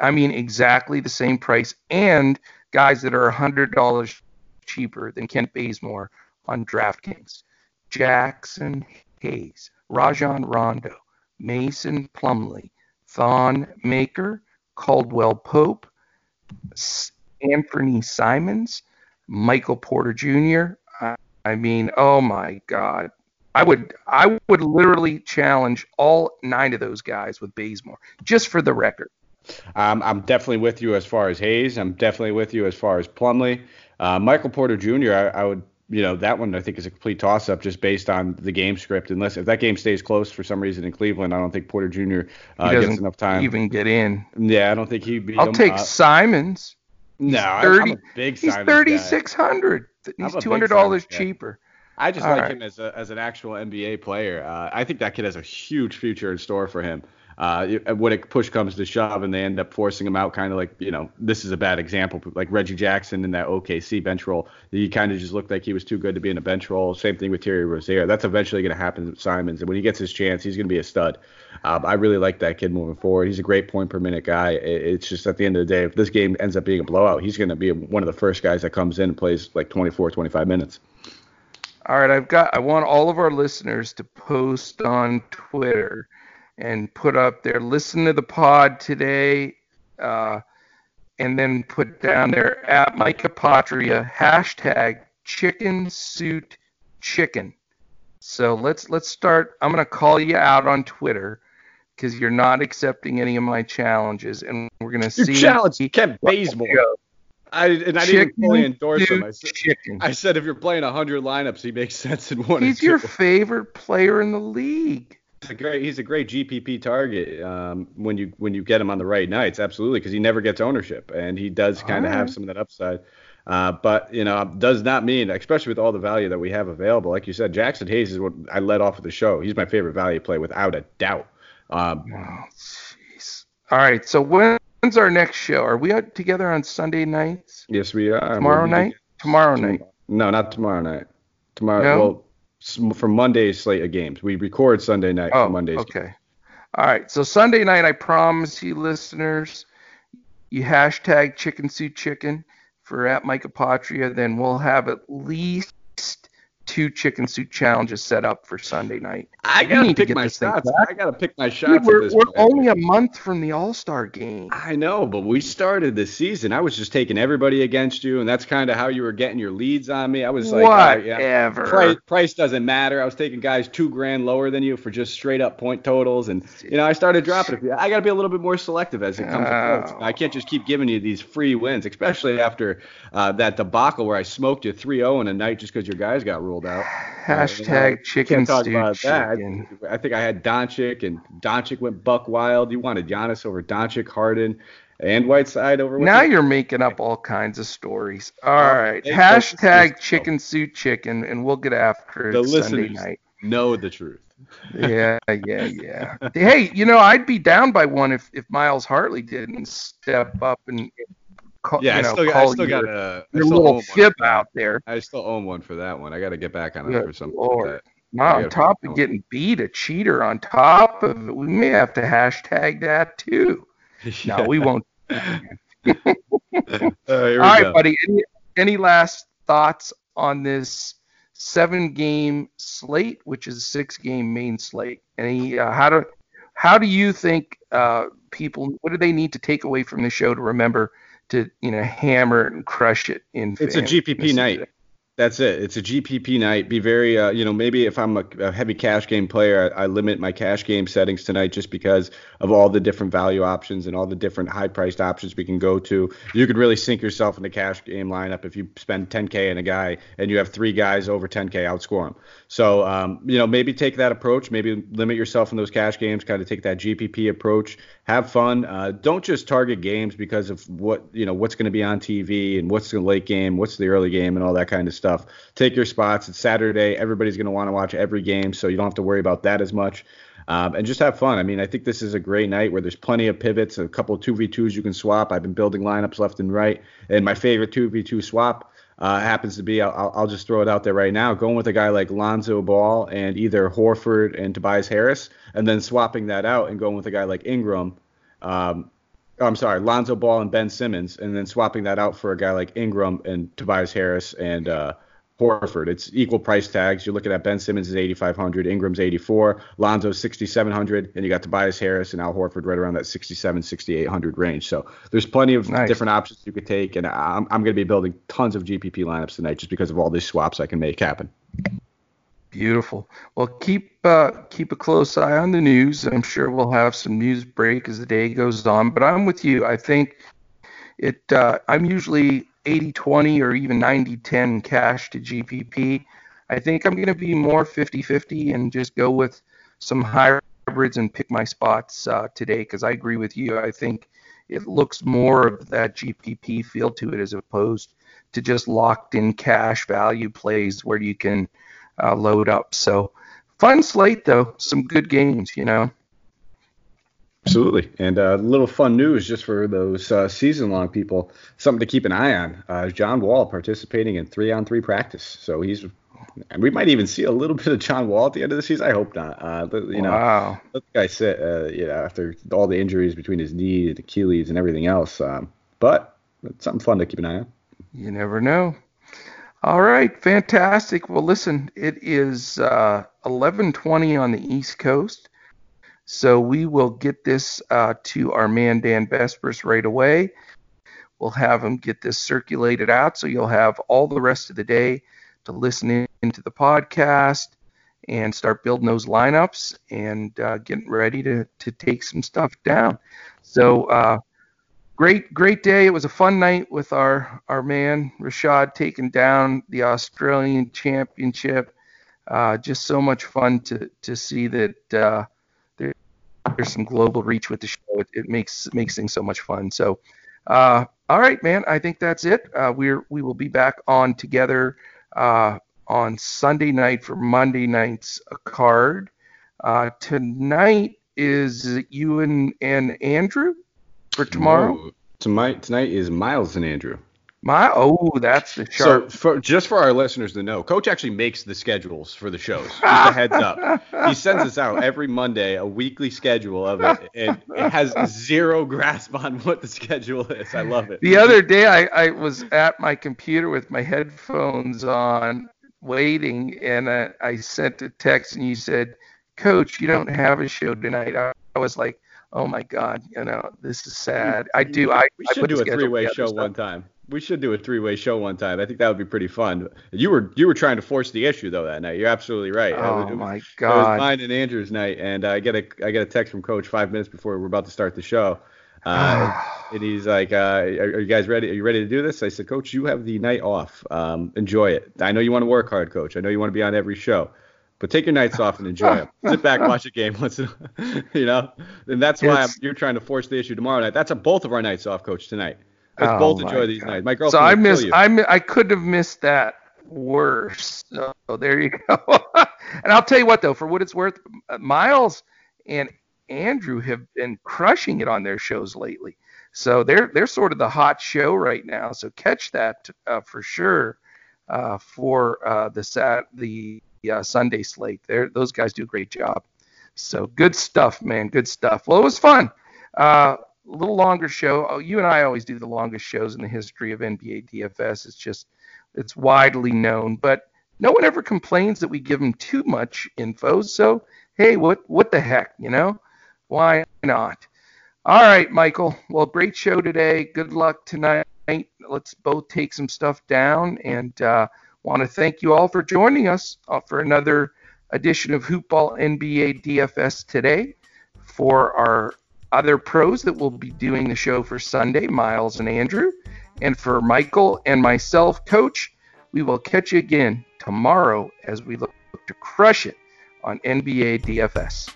I mean, exactly the same price, and guys that are hundred dollars cheaper than Kent Bazemore on DraftKings. Jaxson Hayes, Rajon Rondo, Mason Plumlee, Thon Maker, Caldwell Pope, Anthony Simons, Michael Porter Jr. I mean, oh my God. I would I would literally challenge all nine of those guys with Bazemore, just for the record. Um, I'm definitely with you as far as Hayes. I'm definitely with you as far as Plumlee. Uh, Michael Porter Jr. I, I, would, you know, that one I think is a complete toss-up just based on the game script. Unless if that game stays close for some reason in Cleveland, I don't think Porter Jr. Uh, gets enough time. Even get in. Yeah, I don't think he'd be. I'll take uh, Simons. No, 30, I'm a big He's 3600. He's two hundred dollars cheaper. I just All like right. him as a, as an actual NBA player. Uh, I think that kid has a huge future in store for him. Uh, when a push comes to shove and they end up forcing him out, kind of like you know, this is a bad example, like Reggie Jackson in that OKC bench role. He kind of just looked like he was too good to be in a bench role. Same thing with Terry Rozier. That's eventually going to happen with Simons, and when he gets his chance, he's going to be a stud. Um, I really like that kid moving forward. He's a great point per minute guy. It's just at the end of the day, if this game ends up being a blowout, he's going to be one of the first guys that comes in and plays like 24, 25 minutes. All right, I've got. I want all of our listeners to post on Twitter and put up there. Listen to the pod today, uh, and then put down there at Micah Patria hashtag Chicken Suit Chicken. So let's let's start. I'm gonna call you out on Twitter because you're not accepting any of my challenges, and we're gonna you see. You challenged Kent Bazemore. I and I didn't fully endorse him. I said, I said if you're playing 100 lineups, he makes sense in one. He's your favorite player in the league. He's a great, he's a great GPP target um, when you when you get him on the right nights, absolutely, because he never gets ownership and he does kind of right. have some of that upside. Uh, but you know, does not mean, especially with all the value that we have available. Like you said, Jaxson Hayes is what I led off of the show. He's my favorite value play without a doubt. Um, oh, jeez. All right, so when When's our next show? Are we out together on Sunday nights? Yes, we are. Tomorrow night? Tomorrow night. No, not tomorrow night. Tomorrow. No? Well, for Monday's slate of games. We record Sunday night oh, for Monday's. Okay. Game. All right. So Sunday night, I promise you, listeners, you hashtag chicken suit chicken for at Micah Patria, then we'll have at least two chicken suit challenges set up for Sunday night. I gotta pick to my shots. I gotta pick my shots. Dude, we're, we're only a month from the All Star game. I know, but we started the season. I was just taking everybody against you, and that's kind of how you were getting your leads on me. I was like, whatever. Uh, yeah, price, price, doesn't matter. I was taking guys two grand lower than you for just straight up point totals, and you know I started dropping. It. I gotta be a little bit more selective as it comes. Oh. I can't just keep giving you these free wins, especially after uh, that debacle where I smoked you 3-0 in a night just because your guys got ruled ruled out. Hashtag uh, chicken talk stew chicken. that. I think I had Doncic, and Doncic went buck wild. You wanted Giannis over Doncic, Harden, and Whiteside over. Now you're making up all kinds of stories. All right. Hashtag chicken suit chicken, and we'll get after it the Sunday night. Know the truth. yeah, yeah, yeah. hey, you know, I'd be down by one if, if Miles Hartley didn't step up and call, yeah, you know, I still, I still your, got a your little fib out there. I still own one for that one. I got to get back on it for something Lord. like. Not on top of getting beat, a cheater on top of it. We may have to hashtag that too. yeah. No, we won't. uh, All right, go. buddy. Any, any last thoughts on this seven game slate, which is a six game main slate? Any uh, how do how do you think uh, people what do they need to take away from the show to remember to you know hammer and crush it in? It's a GPP night. That's it. It's a GPP night. Be very, uh, you know, maybe if I'm a, a heavy cash game player, I, I, limit my cash game settings tonight just because of all the different value options and all the different high priced options we can go to. You could really sink yourself in the cash game lineup if you spend 10K in a guy and you have three guys over 10K, outscore them. So, um, you know, maybe take that approach. Maybe limit yourself in those cash games. Kind of take that GPP approach. Have fun. Uh, don't just target games because of what you know what's going to be on TV and what's the late game, what's the early game, and all that kind of stuff. Take your spots. It's Saturday. Everybody's going to want to watch every game, so you don't have to worry about that as much. Um, and just have fun. I mean, I think this is a great night where there's plenty of pivots, a couple of 2v2s you can swap. I've been building lineups left and right. And my favorite 2v2 swap uh, happens to be, I'll, I'll, just throw it out there right now, going with a guy like Lonzo Ball and either Horford and Tobias Harris, and then swapping that out and going with a guy like Ingram. Um, I'm sorry, Lonzo Ball and Ben Simmons, and then swapping that out for a guy like Ingram and Tobias Harris and uh, Horford. It's equal price tags. You're looking at Ben Simmons is 8,500, Ingram's 84, Lonzo's 6,700, and you got Tobias Harris and Al Horford right around that 67, 6,800 range. So there's plenty of nice. different options you could take, and I'm, I'm going to be building tons of GPP lineups tonight just because of all these swaps I can make happen. Beautiful. Well, keep uh, keep a close eye on the news. I'm sure we'll have some news break as the day goes on. But I'm with you. I think it. Uh, I'm usually 80-20 or even 90-10 cash to GPP. I think I'm going to be more 50-50 and just go with some hybrids and pick my spots uh, today because I agree with you. I think it looks more of that GPP feel to it as opposed to just locked in cash value plays where you can uh, load up. So fun slate though, some good games, you know. Absolutely. And a uh, little fun news just for those uh, season long people, something to keep an eye on. Uh, John Wall participating in three on three practice. So he's, and we might even see a little bit of John Wall at the end of the season. I hope not. Uh, you wow. know, let the guy sit, uh, you know, after all the injuries between his knee and Achilles and everything else. Um, but it's something fun to keep an eye on. You never know. All right, fantastic. Well, listen, it is 11:20 uh, on the East Coast. So we will get this uh, to our man Dan Vespers right away. We'll have him get this circulated out, so you'll have all the rest of the day to listen into the podcast and start building those lineups and uh, getting ready to to take some stuff down. So uh, great great day. It was a fun night with our our man Rashad taking down the Australian Championship. Uh, just so much fun to to see that uh, there's some global reach with the show. It, it makes makes things so much fun. So, uh, all right, man. I think that's it. Uh, we're we will be back on together uh, on Sunday night for Monday night's card. Uh, tonight is you and, and Andrew for tomorrow. Tonight tonight is Miles and Andrew. My oh, that's the sharp. So for, just for our listeners to know, Coach actually makes the schedules for the shows. Just a heads up. He sends us out every Monday a weekly schedule of it, and it has zero grasp on what the schedule is. I love it. The other day, I, I was at my computer with my headphones on, waiting, and I, I sent a text, and you said, "Coach, you don't have a show tonight." I, I was like, "Oh my God, you know, this is sad." I do. I we should I do a three-way show one time we should do a three-way show one time. I think that would be pretty fun. You were you were trying to force the issue though that night. You're absolutely right. Oh it, my god! It was mine and Andrew's night, and I get a I get a text from Coach five minutes before we're about to start the show, uh, and he's like, uh, are, are, you guys ready? Are you ready to do this?" I said, "Coach, you have the night off. Um, enjoy it. I know you want to work hard, Coach. I know you want to be on every show." But take your nights off and enjoy them. Sit back, watch a game once, you know. And that's why you're trying to force the issue tomorrow night. That's a, both of our nights off, Coach, tonight. Let's oh both enjoy these nights. My girlfriend. So I missed. I I could have missed that worse. So there you go. and I'll tell you what though, for what it's worth, Miles and Andrew have been crushing it on their shows lately. So they're they're sort of the hot show right now. So catch that uh, for sure uh, for uh, the sat the uh, Sunday slate. There, those guys do a great job. So good stuff, man. Good stuff. Well, it was fun. Uh, a little longer show. Oh, you and I always do the longest shows in the history of NBA DFS. It's just it's widely known, but no one ever complains that we give them too much info. So hey, what what the heck, you know? Why not? All right, Michael. Well, great show today. Good luck tonight. Let's both take some stuff down and uh, want to thank you all for joining us uh, for another edition of Hoopball NBA DFS today. For our other pros that will be doing the show for Sunday, Miles and Andrew, and for Michael and myself, Coach, we will catch you again tomorrow as we look to crush it on NBA DFS.